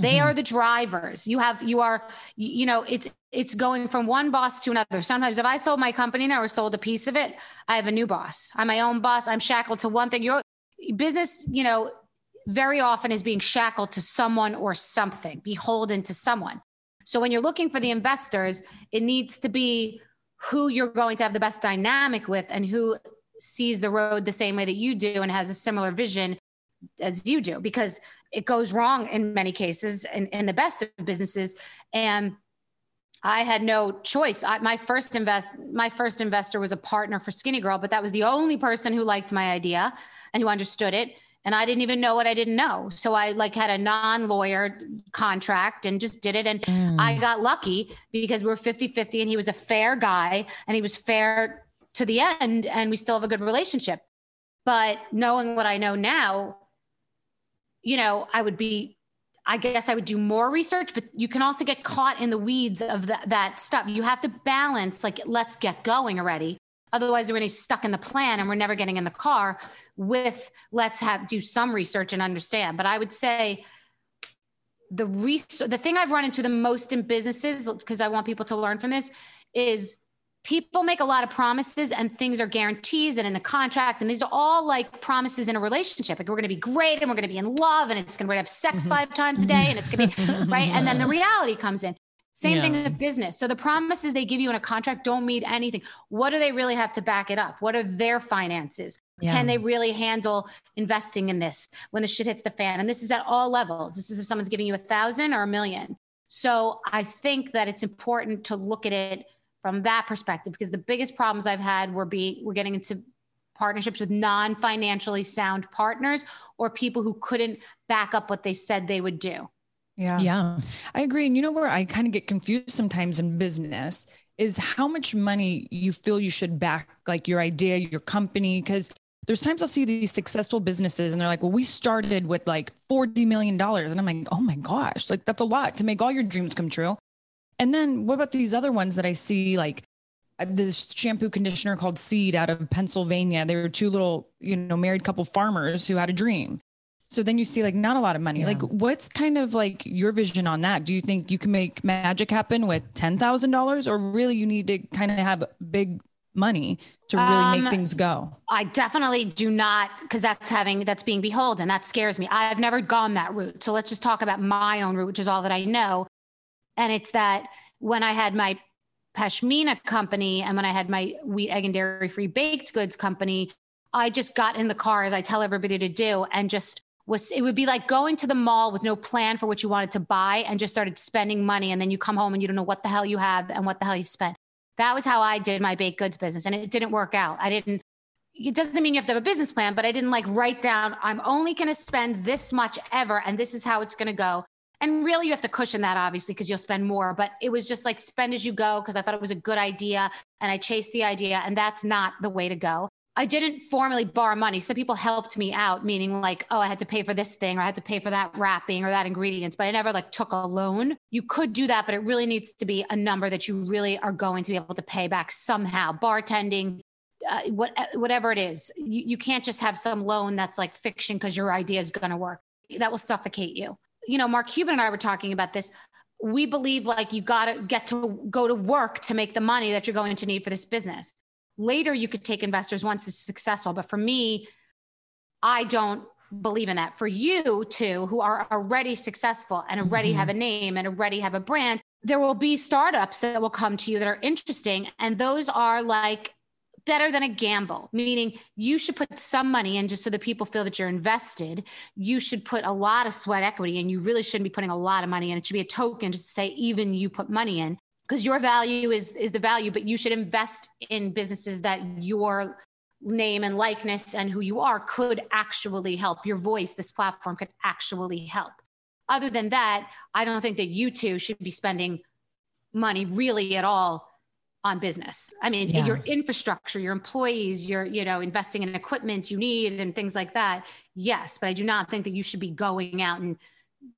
They mm-hmm. are the drivers. You have you are you know it's it's going from one boss to another. Sometimes if I sold my company now or sold a piece of it, I have a new boss. I'm my own boss. I'm shackled to one thing. Your business, you know, very often is being shackled to someone or something, beholden to someone. So when you're looking for the investors, it needs to be who you're going to have the best dynamic with and who sees the road the same way that you do and has a similar vision as you do because it goes wrong in many cases in, in the best of businesses and i had no choice I, my first invest my first investor was a partner for Skinnygirl but that was the only person who liked my idea and who understood it and i didn't even know what i didn't know so i like had a non-lawyer contract and just did it and Mm. I got lucky because we were 50 50 and he was a fair guy and he was fair to the end and we still have a good relationship. But knowing what I know now, you know, I would be, I guess I would do more research, but you can also get caught in the weeds of that, that stuff. You have to balance, like, let's get going already. Otherwise, we're going to be stuck in the plan and we're never getting in the car with let's have do some research and understand. But I would say, the res- the thing I've run into the most in businesses because I want people to learn from this is people make a lot of promises and things are guarantees and in the contract and these are all like promises in a relationship like we're going to be great and we're going to be in love and it's going to have sex mm-hmm. five times a day and it's going to be right and then the reality comes in same yeah. thing with business so the promises they give you in a contract don't mean anything what do they really have to back it up what are their finances yeah. Can they really handle investing in this when the shit hits the fan? And this is at all levels. This is if someone's giving you a thousand or a million. So I think that it's important to look at it from that perspective because the biggest problems I've had were be we're getting into partnerships with non-financially sound partners or people who couldn't back up what they said they would do. Yeah. Yeah. I agree. And you know where I kind of get confused sometimes in business is how much money you feel you should back like your idea, your company because there's times I'll see these successful businesses and they're like, well, we started with like $40 million. And I'm like, oh my gosh, like that's a lot to make all your dreams come true. And then what about these other ones that I see like uh, this shampoo conditioner called Seed out of Pennsylvania? They were two little, you know, married couple farmers who had a dream. So then you see like not a lot of money. Yeah. Like what's kind of like your vision on that? Do you think you can make magic happen with $10,000 or really you need to kind of have big money to really um, make things go? I definitely do not because that's having that's being beholden. That scares me. I've never gone that route. So let's just talk about my own route, which is all that I know. And it's that when I had my Pashmina company and when I had my wheat, egg, and dairy free baked goods company, I just got in the car as I tell everybody to do and just was it would be like going to the mall with no plan for what you wanted to buy and just started spending money and then you come home and you don't know what the hell you have and what the hell you spent. That was how I did my baked goods business and it didn't work out. I didn't it doesn't mean you have to have a business plan, but I didn't like write down I'm only going to spend this much ever and this is how it's going to go and really you have to cushion that obviously because you'll spend more but it was just like spend as you go because i thought it was a good idea and i chased the idea and that's not the way to go. I didn't formally borrow money. Some people helped me out meaning like oh i had to pay for this thing or i had to pay for that wrapping or that ingredients but i never like took a loan. You could do that but it really needs to be a number that you really are going to be able to pay back somehow. Bartending uh, what, whatever it is you, you can't just have some loan that's like fiction because your idea is going to work. That will suffocate you you know, Mark Cuban and I were talking about this. We believe like you got to get to go to work to make the money that you're going to need for this business. Later, you could take investors once it's successful. But for me, I don't believe in that. For you two who are already successful and already mm-hmm. have a name and already have a brand, there will be startups that will come to you that are interesting. And those are like better than a gamble, meaning you should put some money in just so that people feel that you're invested. You should put a lot of sweat equity and you really shouldn't be putting a lot of money in. It should be a token just to say even you put money in because your value is is the value, but you should invest in businesses that your name and likeness and who you are could actually help. Your voice, this platform could actually help. Other than that, I don't think that you two should be spending money really at all on business. I mean, yeah. your infrastructure, your employees, your, you know, investing in equipment you need and things like that. Yes, but I do not think that you should be going out and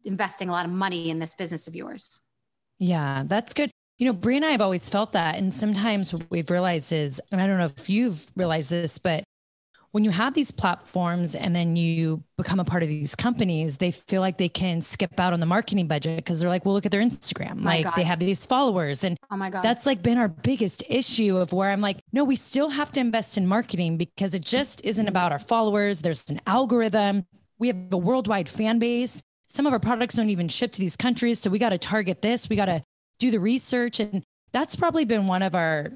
investing a lot of money in this business of yours. Yeah, that's good. You know, Brie and I have always felt that. And sometimes what we've realized is, and I don't know if you've realized this, but when you have these platforms and then you become a part of these companies, they feel like they can skip out on the marketing budget because they're like, well, look at their Instagram. My like God. they have these followers. And oh my God. That's like been our biggest issue of where I'm like, no, we still have to invest in marketing because it just isn't about our followers. There's an algorithm. We have a worldwide fan base. Some of our products don't even ship to these countries. So we got to target this. We got to do the research. And that's probably been one of our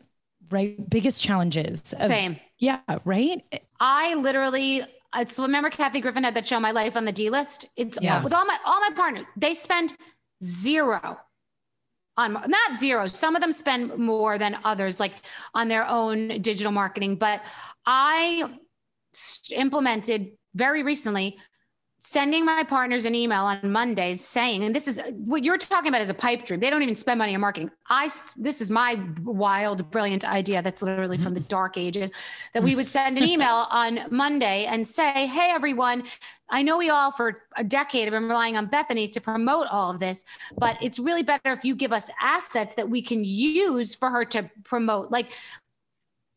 right biggest challenges. Of, Same. Yeah, right. I literally it's remember Kathy Griffin had that show My Life on the D list. It's yeah. with all my all my partners, they spend zero on not zero. Some of them spend more than others, like on their own digital marketing. But I implemented very recently sending my partners an email on Mondays saying, and this is what you're talking about is a pipe dream. They don't even spend money on marketing. I, this is my wild, brilliant idea that's literally from the dark ages that we would send an email on Monday and say, Hey, everyone, I know we all for a decade have been relying on Bethenny to promote all of this, but it's really better if you give us assets that we can use for her to promote. Like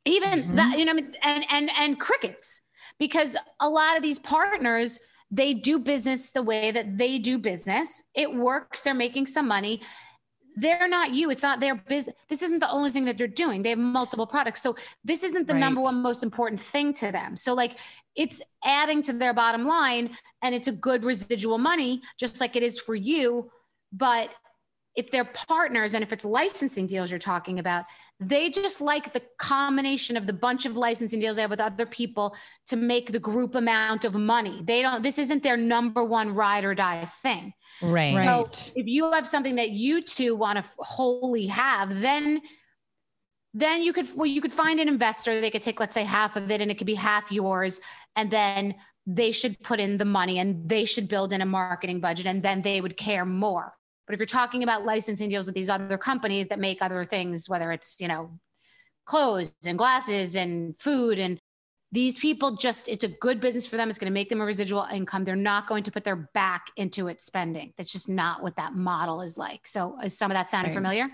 even mm-hmm. that, you know, and, and, and crickets, because a lot of these partners, they do business the way that they do business. It works. They're making some money. they're not you. It's not their business. This isn't the only thing that they're doing. They have multiple products. So this isn't the right. number one most important thing to them. So like it's adding to their bottom line and it's a good residual money, just like it is for you. But if they're partners and if it's licensing deals you're talking about, they just like the combination of the bunch of licensing deals they have with other people to make the group amount of money. They don't, this isn't their number one ride or die thing. Right. So right. if you have something that you two want to wholly have, then then you could well you could find an investor they could take let's say half of it and it could be half yours and then they should put in the money and they should build in a marketing budget and then they would care more but if you're talking about licensing deals with these other companies that make other things, whether it's, you know, clothes and glasses and food and these people just it's a good business for them. It's going to make them a residual income. They're not going to put their back into it spending. That's just not what that model is like. So is some of that sounding right. familiar?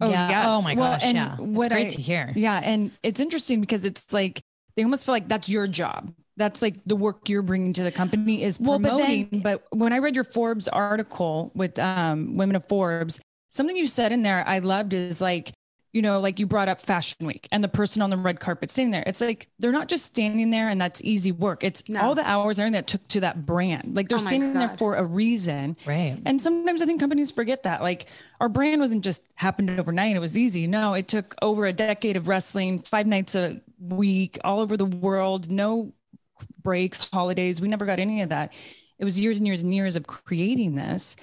Oh yeah. yes. oh my well, gosh and yeah. What great I, to hear. Yeah and it's interesting because it's like they almost feel like that's your job that's like the work you're bringing to the company is promoting. Well, but, then, but, when I read your Forbes article with um, Women of Forbes, something you said in there I loved is like, you know, like you brought up Fashion Week and the person on the red carpet standing there. It's like they're not just standing there and that's easy work. It's no. all the hours there that took to that brand. Like they're oh standing there for a reason. Right. And sometimes I think companies forget that. Like our brand wasn't just happened overnight. It was easy. No, it took over a decade of wrestling, five nights a week, all over the world, no breaks, holidays. We never got any of that. It was years and years and years of creating this,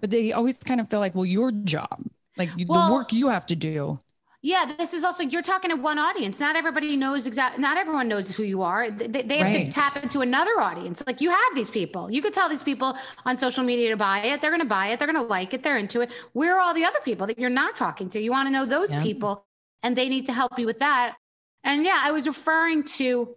but they always kind of feel like, well, your job, like well, the work you have to do. Yeah, this is also you're talking to one audience. Not everybody knows exactly. Not everyone knows who you are. They, they have right. to tap into another audience. Like you have these people. You could tell these people on social media to buy it. They're going to buy it. They're going to like it. They're into it. Where are all the other people that you're not talking to? You want to know those yeah. people, and they need to help you with that. And yeah, I was referring to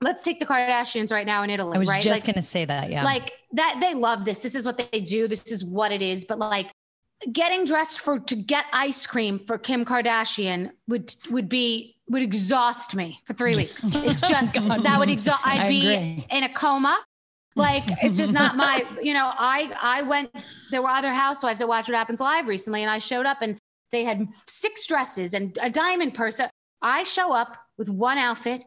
let's take the Kardashians right now in Italy. I was right? just like, gonna say that. Yeah. Like that they love this. This is what they do. This is what it is. But like getting dressed for to get ice cream for Kim Kardashian would would be would exhaust me for three weeks. It's just that would exhaust I'd be in a coma. Like it's just not my, you know, I I went there were other housewives that watched what happens live recently and I showed up and they had six dresses and a diamond purse. I show up with one outfit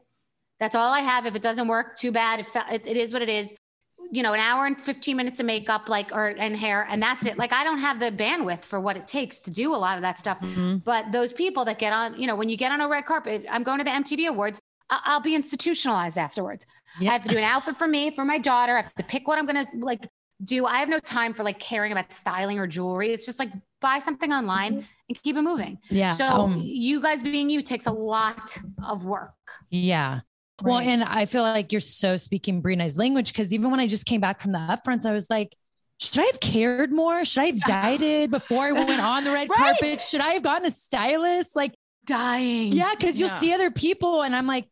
that's all I have. If it doesn't work, too bad. It, it, it is what it is. You know, an hour and 15 minutes of makeup, like, or, and hair, and that's it. Like, I don't have the bandwidth for what it takes to do a lot of that stuff. Mm-hmm. But those people that get on, you know, when you get on a red carpet, I'm going to the MTV Awards, I'll be institutionalized afterwards. Yep. I have to do an outfit for me, for my daughter. I have to pick what I'm going to like do. I have no time for like caring about styling or jewelry. It's just like buy something online mm-hmm. and keep it moving. Yeah. So um, you guys being you takes a lot of work. Yeah. Well, and I feel like you're so speaking Brina's language because even when I just came back from the upfronts, I was like, should I have cared more? Should I have dieted before I went on the red right. carpet? Should I have gotten a stylist? Like dying. Yeah, because you'll yeah. see other people, and I'm like,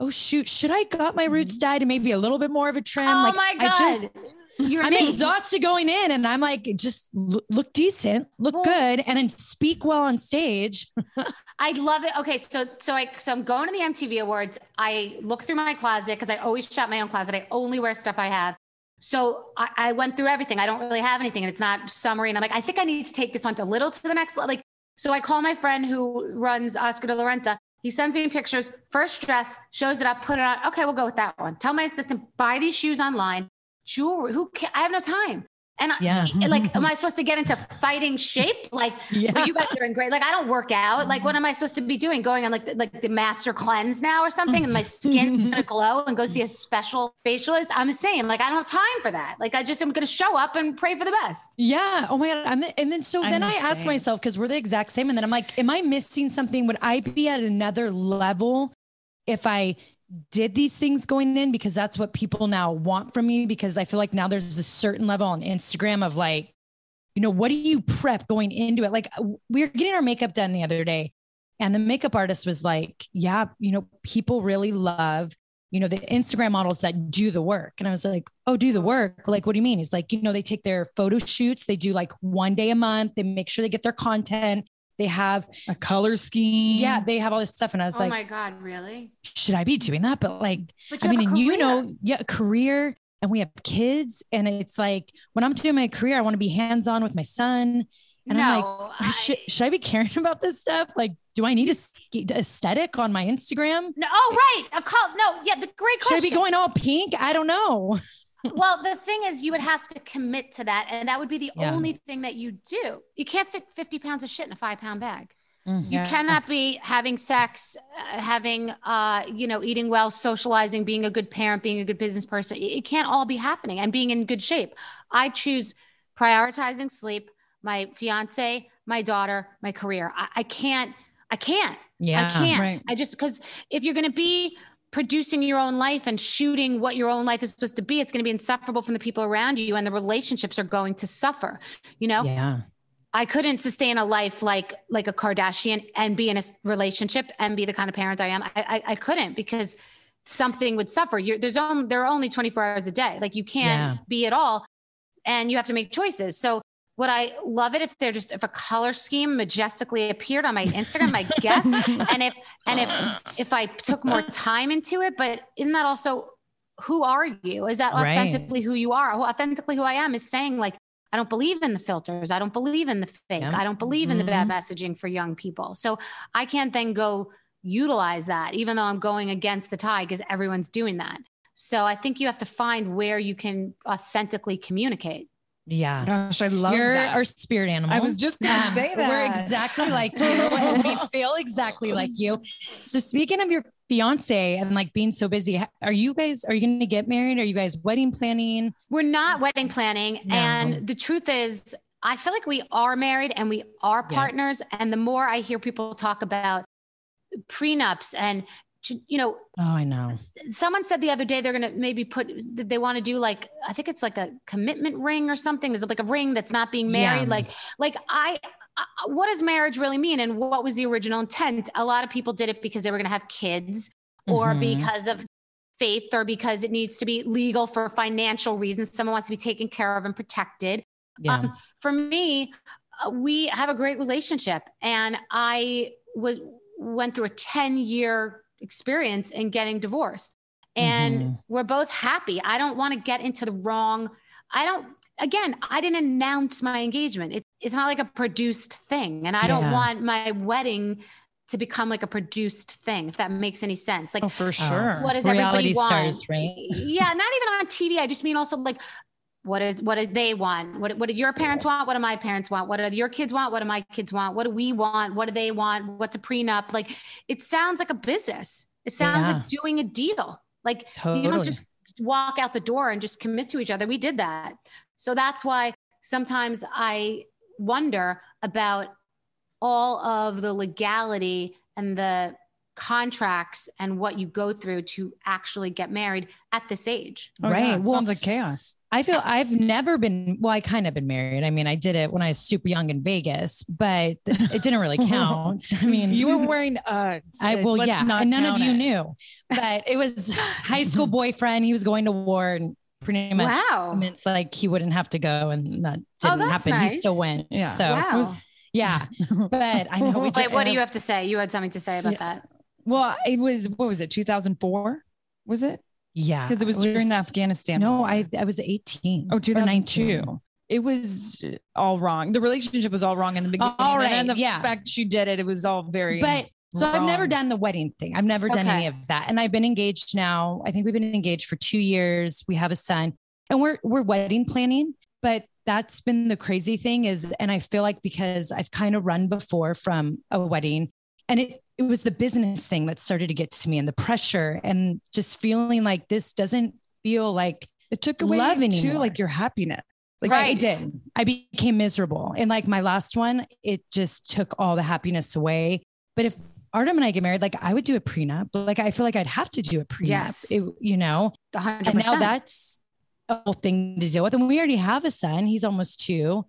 oh shoot, should I got my roots mm-hmm. dyed and maybe a little bit more of a trim? Oh like, my god. I just, you're I'm exhausted going in, and I'm like, just look, look decent, look well, good, and then speak well on stage. I love it. Okay, so so I so I'm going to the MTV Awards. I look through my closet because I always shop my own closet. I only wear stuff I have. So I, I, went through everything. I don't really have anything, and it's not summary. And I'm like, I think I need to take this one a little to the next. level. Like, so I call my friend who runs Oscar de la Renta. He sends me pictures, first dress, shows it up, put it on. Okay, we'll go with that one. Tell my assistant, buy these shoes online jewelry. Who can I have no time. And yeah. I, like, am I supposed to get into fighting shape? Like, yeah. you guys are in great. Like, I don't work out. Like, what am I supposed to be doing? Going on like the, like the master cleanse now or something, and my skin's gonna glow and go see a special facialist. I'm the same. Like, I don't have time for that. Like, I just am gonna show up and pray for the best. Yeah. Oh my god. I'm the, and then so I'm then the I ask myself because we're the exact same, and then I'm like, am I missing something? Would I be at another level if I did these things going in because that's what people now want from me because I feel like now there's a certain level on Instagram of like you know what do you prep going into it? Like uh, we were getting our makeup done the other day and the makeup artist was like yeah you know people really love you know the Instagram models that do the work. And I was like oh do the work? Like what do you mean? He's like you know they take their photo shoots they do like one day a month they make sure they get their content they have a color scheme. Yeah, they have all this stuff. And I was oh like, Oh my God, really? Should I be doing that? But like, but I mean, and you know, yeah, career and we have kids. And it's like when I'm doing my career, I want to be hands on with my son. And no, I'm like, I- should, should I be caring about this stuff? Like, do I need a aesthetic on my Instagram? no, oh right, a call. No, yeah, the great question. Should I question. be going all pink? I don't know. Well, the thing is, you would have to commit to that, and that would be the Yeah. only thing that you do. You can't fit 50 pounds of shit in a five pound bag. Mm, You cannot be having sex, uh, having, uh, you know, eating well, socializing, being a good parent, being a good business person. It it can't all be happening and being in good shape. I choose prioritizing sleep, my fiance, my daughter, my career. I, I can't, I can't, Yeah. I can't. right. I just, because if you're going to be producing your own life and shooting what your own life is supposed to be, it's going to be insufferable from the people around you and the relationships are going to suffer, you know? Yeah. I couldn't sustain a life like like a Kardashian and be in a relationship and be the kind of parent I am. I I, I couldn't because something would suffer. You're, there's only there are only 24 hours a day. Like you can't Yeah. be at all, and you have to make choices. So would I love it if they're just if a color scheme majestically appeared on my Instagram? I guess. and if and if if I took more time into it, but isn't that also who are you? Is that Right. authentically who you are? Who authentically who I am is saying like I don't believe in the filters. I don't believe in the fake. Yeah. I don't believe in the bad mm-hmm. messaging for young people. So I can't then go utilize that, even though I'm going against the tide because everyone's doing that. So I think you have to find where you can authentically communicate. Yeah. Gosh, I love You're that. our spirit animal. I was just gonna Yeah. say that. We're exactly like you and we feel exactly like you. So speaking of your fiance and like being so busy, are you guys are you going to get married? Are you guys wedding planning? We're not wedding planning. No. And the truth is, I feel like we are married and we are Yeah. partners. And the more I hear people talk about prenups and, you know, Oh, I know. someone said the other day they're going to maybe put they want to do like i think it's like a commitment ring or something is it like a ring that's not being married Yeah. like like I, I what does marriage really mean and what was the original intent a lot of people did it because they were going to have kids or Mhm. because of faith or because it needs to be legal for financial reasons someone wants to be taken care of and protected Yeah. um, for me, uh, we have a great relationship, and I w- went through a ten year experience in getting divorced, and Mhm. we're both happy. I don't want to get into the wrong. I don't. Again, I didn't announce my engagement. It, it's not like a produced thing, and I don't want my wedding to become like a produced thing. If that makes any sense, like oh, for sure. what does Reality everybody want? stars, right? Yeah, not even on TV. I just mean also like what is what do they want? What what do your parents want? What do my parents want? What do your kids want? What do my kids want? What do we want? What do they want? What's a prenup? Like it sounds like a business. It sounds Yeah. like doing a deal. Like you Totally. don't just walk out the door and just commit to each other. We did that. So that's why sometimes I wonder about all of the legality and the contracts and what you go through to actually get married at this age. Oh, Right. yeah, it Well- sounds like chaos. I feel I've never been, well, I kind of been married. I mean, I did it when I was super young in Vegas, but it didn't really count. I mean, You were wearing Uggs. I well, Let's yeah, not and none of you it. knew, but it was high school boyfriend. He was going to war and pretty much Wow. it's like he wouldn't have to go, and that Oh, didn't that's happen. He still went. Yeah. So wow. yeah, but I know. We Wait, what do you have to say? You had something to say about that. Well, it was what was it? 2004? Was it? Yeah, Because it was during the Afghanistan. No, war. I I was eighteen. Oh, or 2002. It was all wrong. The relationship was all wrong in the beginning. All And the yeah. fact she did it, it was all very. But so I've never done the wedding thing. I've never done any of that. And I've been engaged now. I think we've been engaged for two years. We have a son and we're we're wedding planning. But that's been the crazy thing is, and I feel like because I've kind of run before from a wedding and it it was the business thing that started to get to me and the pressure and just feeling like this doesn't feel like it took away love too, anymore. like your happiness. Like right. I did. I became miserable. And like my last one, it just took all the happiness away. But if Artem and I get married, like I would do a prenup. Like I feel like I'd have to do a prenup. Yes. It- you know, The hundred and now that's thing to deal with. And we already have a son. He's almost two.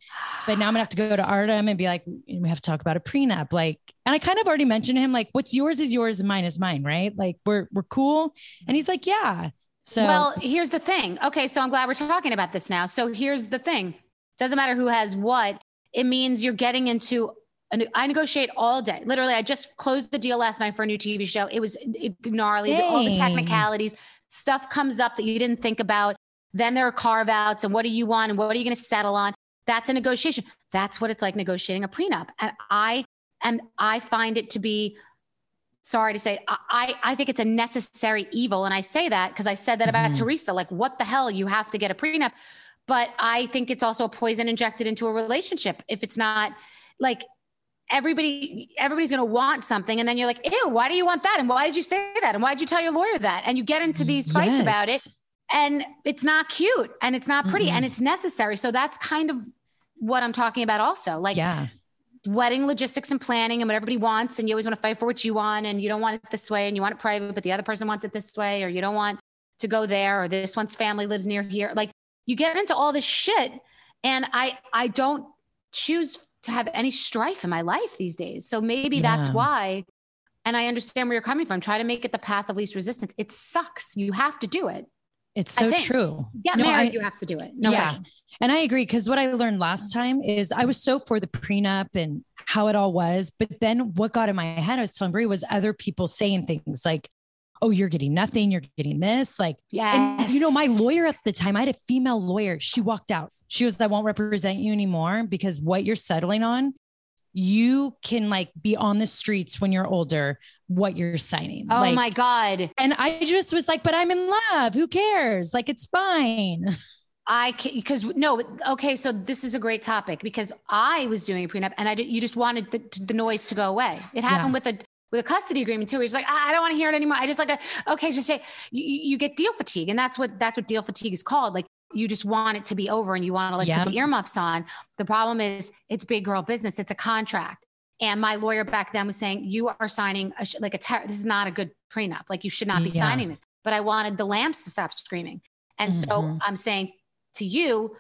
But now I'm gonna have to go to Artem and be like, we have to talk about a prenup. Like, and I kind of already mentioned to him, like, what's yours is yours and mine is mine, right? Like we're we're cool. And he's like, yeah. So well, here's the thing. Okay, so I'm glad we're talking about this now. So here's the thing. Doesn't matter who has what. It means you're getting into. I negotiate all day. Literally, I just closed the deal last night for a new TV show. It was gnarly. All the technicalities, stuff comes up that you didn't think about. Then there are carve outs, and what do you want, and what are you going to settle on? That's a negotiation. That's what it's like negotiating a prenup. And I am, I find it to be, sorry to say, I, I think it's a necessary evil. And I say that because I said that about Mhm. Teresa, like, what the hell? You have to get a prenup. But I think it's also a poison injected into a relationship. If it's not like, everybody everybody's going to want something and then you're like ew why do you want that and why did you say that and why did you tell your lawyer that and you get into these fights about it Yes. And it's not cute and it's not pretty Mm-mm. and it's necessary. So that's kind of what i'm talking about also like yeah. wedding logistics and planning and what everybody wants and you always want to fight for what you want and you don't want it this way and you want it private but the other person wants it this way or you don't want to go there or this one's family lives near here. Like you get into all this shit and i i don't choose to have any strife in my life these days. So maybe that's why and i understand where you're coming from. Try to make it the path of least resistance. It sucks. You have to do it It's so true. get No, married I- you have to do it no Yeah. question. And I agree because what I learned last time is I was so for the prenup and how it all was. But then what got in my head, I was telling Brie, was other people saying things like, oh, you're getting nothing, you're getting this. Like, yes and you know, my lawyer at the time, I had a female lawyer. She walked out. She was, I won't represent you anymore because what you're settling on, you can like be on the streets when you're older, what you're signing. oh like, my god And I just was like, but I'm in love. Who cares? Like, it's fine. I can because no, okay. So this is a great topic because I was doing a prenup and I you just wanted the, the noise to go away. It happened with a with a custody agreement too. It's like I, don't want to hear it anymore. I just like a, okay, just say you you get deal fatigue, and that's what that's what deal fatigue is called. Like you just want it to be over and you want to like Yeah. put the earmuffs on. The problem is it's big girl business. It's a contract. And my lawyer back then was saying, you are signing a, sh- like a, ter- this is not a good prenup. Like you should not be Yeah. signing this. But I wanted the lamps to stop screaming. And so Mhm. I'm saying to you,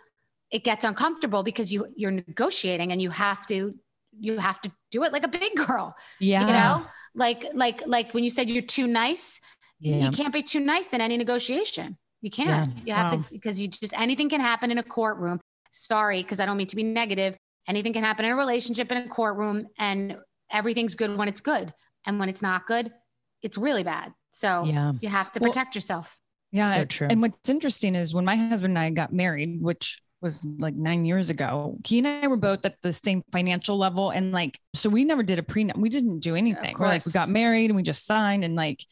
it gets uncomfortable because you you're negotiating and you have to you have to do it like a big girl. Yeah. You know, like like like when you said you're too nice, Yeah. you can't be too nice in any negotiation. You can't. You have Wow. to because you just anything can happen in a courtroom. Sorry, because I don't mean to be negative. Anything can happen in a relationship in a courtroom, and everything's good when it's good, and when it's not good, it's really bad. So Yeah. you have to Well, protect yourself. Yeah. So true. And what's interesting is when my husband and I got married, which was like nine years ago, he and I were both at the same financial level. And like, so we never did a prenup. We didn't do anything. We're like, we got married and we just signed and like,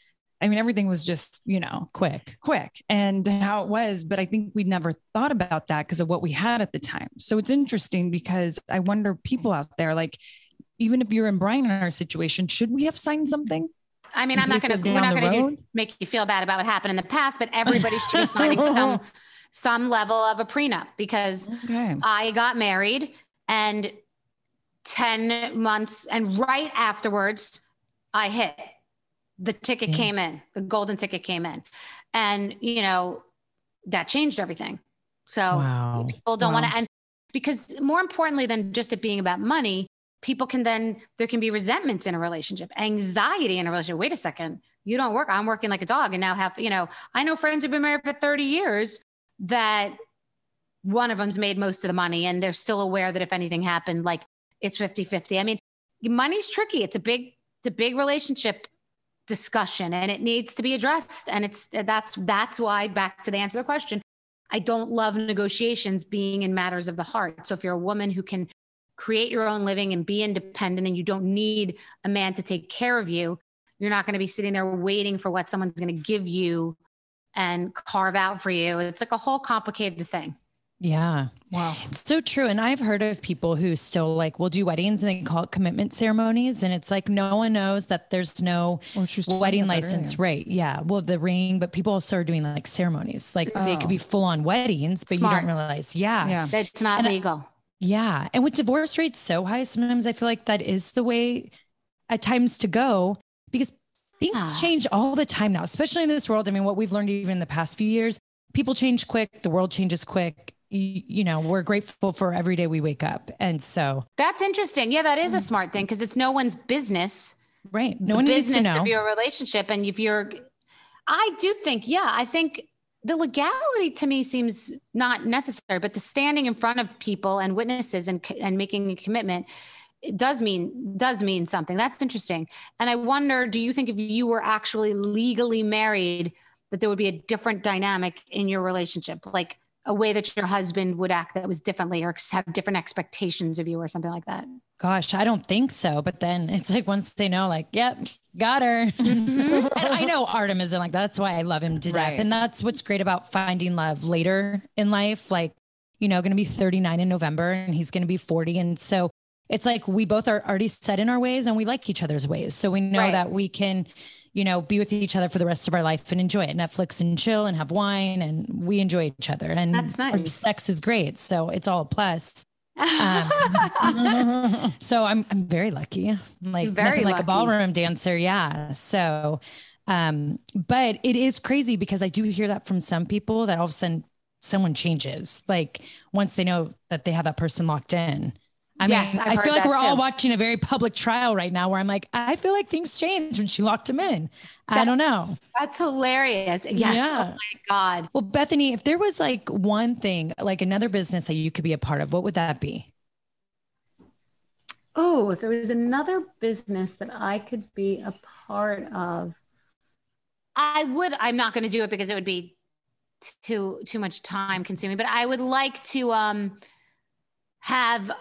I mean, everything was just, you know, Quick. quick and how it was. But I think we never thought about that because of what we had at the time. So it's interesting because I wonder people out there, like, even if you're in Bryan in our situation, should we have signed something? I mean, I'm not going to, we're not going to make you feel bad about what happened in the past, but everybody should be signing some, some level of a prenup because Okay. I got married and 10 months and right afterwards I hit the ticket Yeah. came in, the golden ticket came in. And, you know, that changed everything. So Wow. people don't want to, and because more importantly than just it being about money, people can then, there can be resentments in a relationship, anxiety in a relationship. Wait a second, you don't work. I'm working like a dog and now have, you know, I know friends who've been married for 30 years that one of them's made most of the money and they're still aware that if anything happened, like it's 50 50. I mean, money's tricky. It's a big, it's a big relationship discussion and it needs to be addressed. And it's that's that's why back to the answer to the question, I don't love negotiations being in matters of the heart. So if you're a woman who can create your own living and be independent and you don't need a man to take care of you, you're not going to be sitting there waiting for what someone's going to give you and carve out for you. It's like a whole complicated thing. Yeah. Wow. It's so true. And I've heard of people who still like will do weddings and they call it commitment ceremonies. And it's like no one knows that there's no Well, she was talking wedding license earlier. rate. Yeah. Well, the ring, but people also are doing like ceremonies. Like they Oh. could be full on weddings, but Smart. you don't realize. Yeah. Yeah. That's not And I- legal. Yeah. And with divorce rates so high, sometimes I feel like that is the way at times to go because things Ah. change all the time now, especially in this world. I mean, what we've learned even in the past few years, people change quick, the world changes quick. You, know, we're grateful for every day we wake up. And so, That's interesting. Yeah, that is a smart thing because it's no one's business. right. No one needs to business of your relationship. And if you're, I do think, yeah, I think the legality to me seems not necessary, but the standing in front of people and witnesses and and making a commitment it does mean does mean something. That's interesting. And I wonder, do you think if you were actually legally married, that there would be a different dynamic in your relationship? Like a way that your husband would act that was differently or have different expectations of you or something like that? Gosh, I don't think so. But then it's like once they know, like, yep, got her. Mm-hmm. and I know Artem isn't like. That's why I love him to Right. death. And that's what's great about finding love later in life. Like, you know, going to be 39 in November and he's going to be 40. And so it's like we both are already set in our ways and we like each other's ways. So we know Right. that we can, you know, be with each other for the rest of our life and enjoy it. Netflix and chill and have wine and we enjoy each other. And That's our nice. sex is great. So it's all a plus. Um, so I'm I'm very lucky. Like Very nothing like a ballroom dancer. Yeah. So um, but it is crazy because I do hear that from some people that all of a sudden someone changes. Like once they know that they have that person locked in. I Yes, mean, I've I feel like we're all watching a very public trial right now where I'm like, I feel like things changed when she locked him in. I don't know. That's hilarious. Yes. Yeah. Oh my God. Well, Bethenny, if there was like one thing, like another business that you could be a part of, what would that be? Oh, if there was another business that I could be a part of, I would. I'm not going to do it because it would be too too much time consuming. But I would like to um have.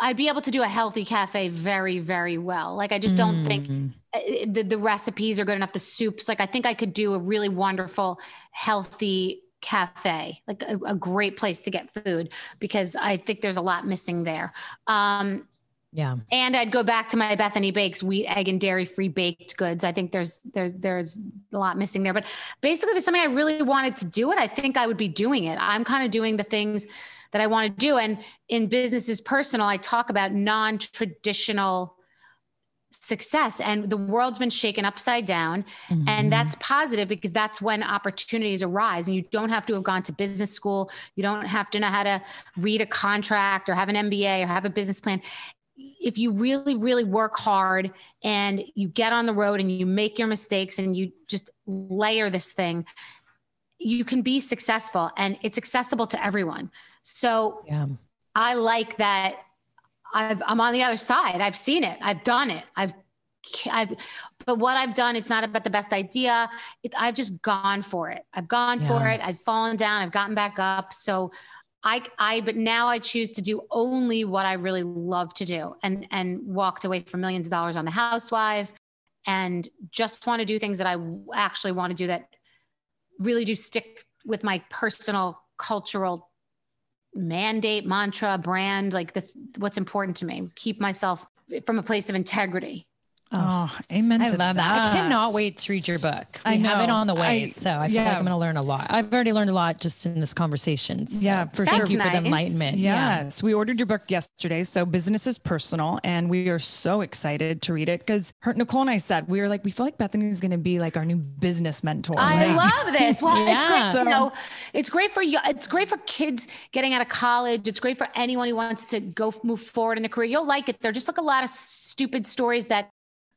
I'd be able to do a healthy cafe very very well. Like I just don't think Mm. uh, the, the recipes are good enough. The soups, like I think I could do a really wonderful, healthy cafe, like a, a great place to get food because I think there's a lot missing there. Um, Yeah. and I'd go back to my Bethenny Bakes wheat, egg, and dairy free baked goods. I think there's there's there's a lot missing there. But basically, if it's something I really wanted to do it, I think I would be doing it. I'm kind of doing the things that I want to do. And in Business Is Personal, I talk about non-traditional success and the world's been shaken upside down Mm-hmm. and that's positive because that's when opportunities arise and you don't have to have gone to business school you don't have to know how to read a contract or have an mba or have a business plan if you really really work hard and you get on the road and you make your mistakes and you just layer this thing you can be successful and it's accessible to everyone so Yeah. I like that I've I'm on the other side. I've seen it. I've done it. I've I've but what I've done it's not about the best idea. It, I've just gone for it. I've gone for it. I've fallen down, I've gotten back up. So I I but now I choose to do only what I really love to do and and walked away from millions of dollars on the housewives and just want to do things that I actually want to do that really do stick with my personal cultural mandate, mantra, brand, like the what's important to me. Keep myself from a place of integrity. Oh, oh, amen. I to love that. I cannot wait to read your book. We I have it on the way, I- so I feel yeah. like I'm going to learn a lot. I've already learned a lot just in this conversation. so Yeah, for thank sure. you for the That's nice. enlightenment. Yeah. Yes, we ordered your book yesterday. So business is personal, and we are so excited to read it because Nicole and I said we were like, we feel like Bethenny's going to be like our new business mentor. I Like, love this. Well, it's Yeah. great. You know, it's great for you. It's great for kids getting out of college. It's great for anyone who wants to go move forward in the career. You'll like it. They're just like a lot of stupid stories that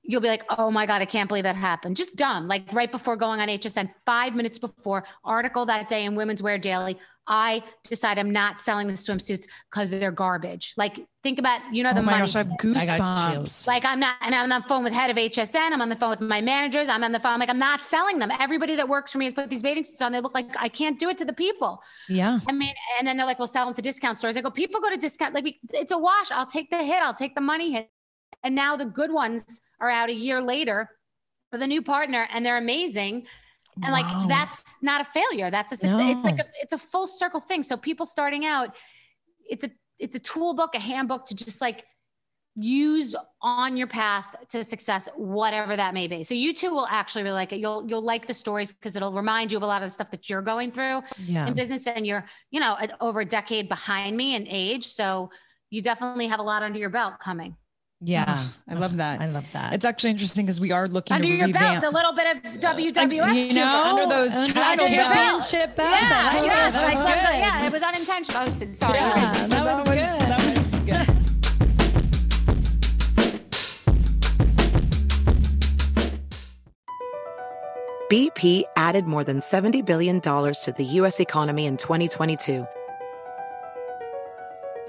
you'll be like, oh my God, I can't believe that happened. Just dumb. Like right before going on HSN, five minutes before article that day in Women's Wear Daily, I decide I'm not selling the swimsuits because they're garbage. Like think about, you know, oh the Oh my money. gosh, I have goosebumps. I like I'm not, and I'm on the phone with head of HSN. I'm on the phone with my managers. I'm on the phone. I'm like, I'm not selling them. Everybody that works for me has put these bathing suits on. They look like I can't do it to the people. Yeah. I mean, and then they're like, we'll sell them to discount stores. I go, people go to discount. Like we, it's a wash. I'll take the hit. I'll take the money hit. And now the good ones are out a year later with a new partner and they're amazing. And Wow. like, that's not a failure. That's a success. It's like, a, it's a full circle thing. So people starting out, it's a, it's a tool book, a handbook to just like use on your path to success, whatever that may be. So you too will actually really like it. You'll, you'll like the stories because it'll remind you of a lot of the stuff that you're going through Yeah. in business and you're, you know, over a decade behind me in age. So you definitely have a lot under your belt coming. Yeah. I love that. I love that. It's actually interesting because we are looking Under to your revamp. belt, a little bit of uh, WWF. you know, under those under title belts. championship belts. Yeah, I yes, it. I was thought that- yeah, it was unintentional. Oh, sorry. Yeah, that was good. That was good. BP added more than $70 billion to the U.S. economy in 2022.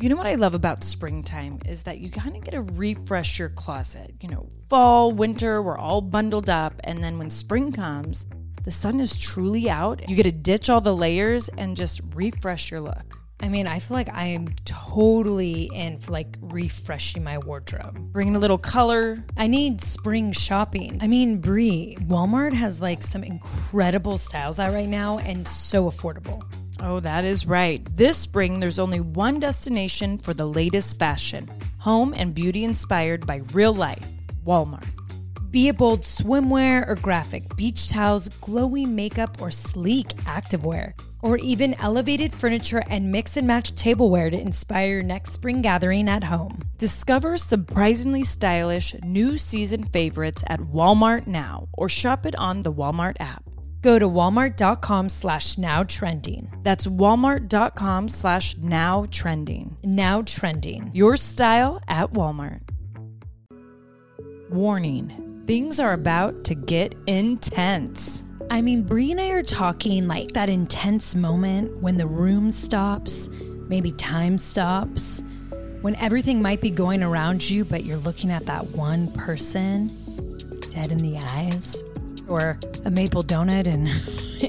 You know what I love about springtime is that you kind of get to refresh your closet. You know, fall, winter, we're all bundled up. And then when spring comes, the sun is truly out. You get to ditch all the layers and just refresh your look. I mean, I feel like I am totally in for like refreshing my wardrobe. Bringing a little color. I need spring shopping. I mean, Brie, Walmart has like some incredible styles out right now and so affordable. Oh, that is right. This spring, there's only one destination for the latest fashion home and beauty inspired by real life Walmart. Be it bold swimwear or graphic beach towels, glowy makeup or sleek activewear, or even elevated furniture and mix and match tableware to inspire your next spring gathering at home. Discover surprisingly stylish new season favorites at Walmart now or shop it on the Walmart app. Go to walmart.com slash now trending. That's walmart.com slash now trending. Now trending. Your style at Walmart. Warning things are about to get intense. I mean, Brie and I are talking like that intense moment when the room stops, maybe time stops, when everything might be going around you, but you're looking at that one person dead in the eyes, or a maple donut And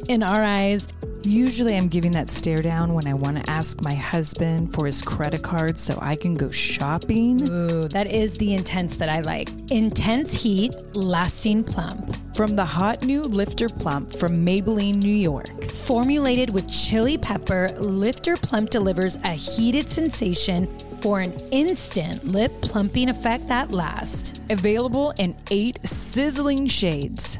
in our eyes. Usually, I'm giving that stare down when I want to ask my husband for his credit card so I can go shopping. Ooh, that is the intense that I like. Intense heat, lasting plump. From the hot new Lifter Plump from Maybelline, New York. Formulated with chili pepper, Lifter Plump delivers a heated sensation for an instant lip plumping effect that lasts. Available in eight sizzling shades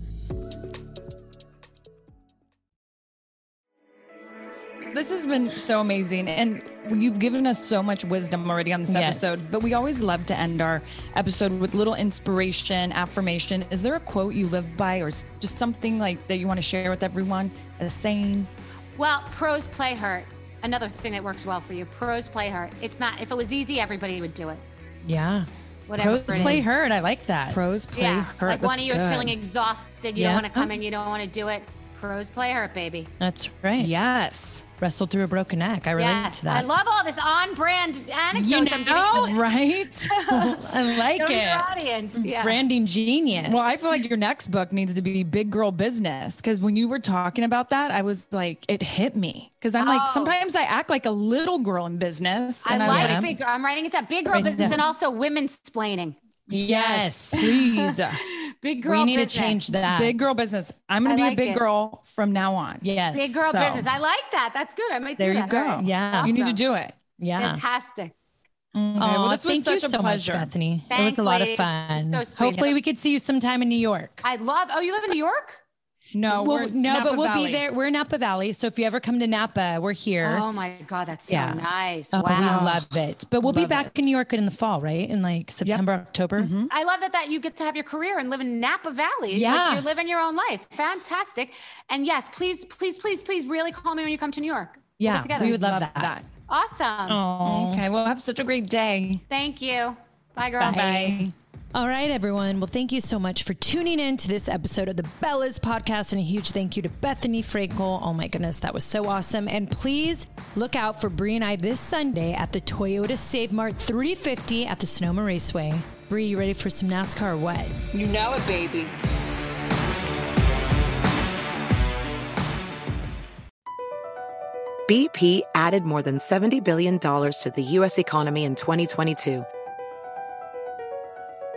This has been so amazing. And you've given us so much wisdom already on this Yes. episode, but we always love to end our episode with little inspiration, affirmation. Is there a quote you live by or just something like that you want to share with everyone? A saying? Well, pros play hurt. Another thing that works well for you. Pros play hurt. It's not. If it was easy, everybody would do it. Yeah. Whatever. Pros play is. hurt. I like that. Pros play Yeah. hurt. Like one of you is feeling exhausted. You Yeah. don't want to come in. You don't want to do it. Pros play hurt, baby. That's right. Yes. Wrestled through a broken neck. I relate Yes. to that. I love all this on-brand anecdotes. You I'm giving know, to right? I like show your it. audience. Yeah. Branding genius. Well, I feel like your next book needs to be Big Girl Business because when you were talking about that, I was like, it hit me because I'm like, Oh. sometimes I act like a little girl in business. I And I, was like like, big girl. I'm writing it down. Big girl business and also women's splaining. yes, please. Big girl. we need business. to change that. big girl business. I'm going I to be like a big it. girl from now on. Yes. Big girl So- business. I like that. That's good. I might do There you go. All right. Yeah. You need to do it. Yeah. Fantastic. Okay, well, this was thank such you a so pleasure. much, Bethenny. it was a lot of fun. So. Hopefully, we could see you sometime in New York. I love. Oh, you live in New York? No, Well, we're no, Napa but we'll Valley. be there. We're in Napa Valley, so if you ever come to Napa, we're here. Oh my God, that's so Yeah. nice. Oh, wow. we love it. But we'll be back it. in New York in the fall, right? In like September, October. Mm-hmm. I love that that you get to have your career and live in Napa Valley. Yeah. Like you're living your own life. Fantastic. And yes, please, please, please, please really call me when you come to New York. We'll Yeah, together. we would love, Love that. that. Awesome. Oh. Okay, well, have such a great day. Thank you. Bye, girl. Bye. All right, everyone. Well, thank you so much for tuning in to this episode of the Bellas podcast. And a huge thank you to Bethenny Frankel. Oh my goodness, that was so awesome. And please look out for Brie and I this Sunday at the Toyota Save Mart 350 at the Sonoma Raceway. Brie, you ready for some NASCAR or what? You know it, baby. BP added more than $70 billion to the U.S. economy in 2022.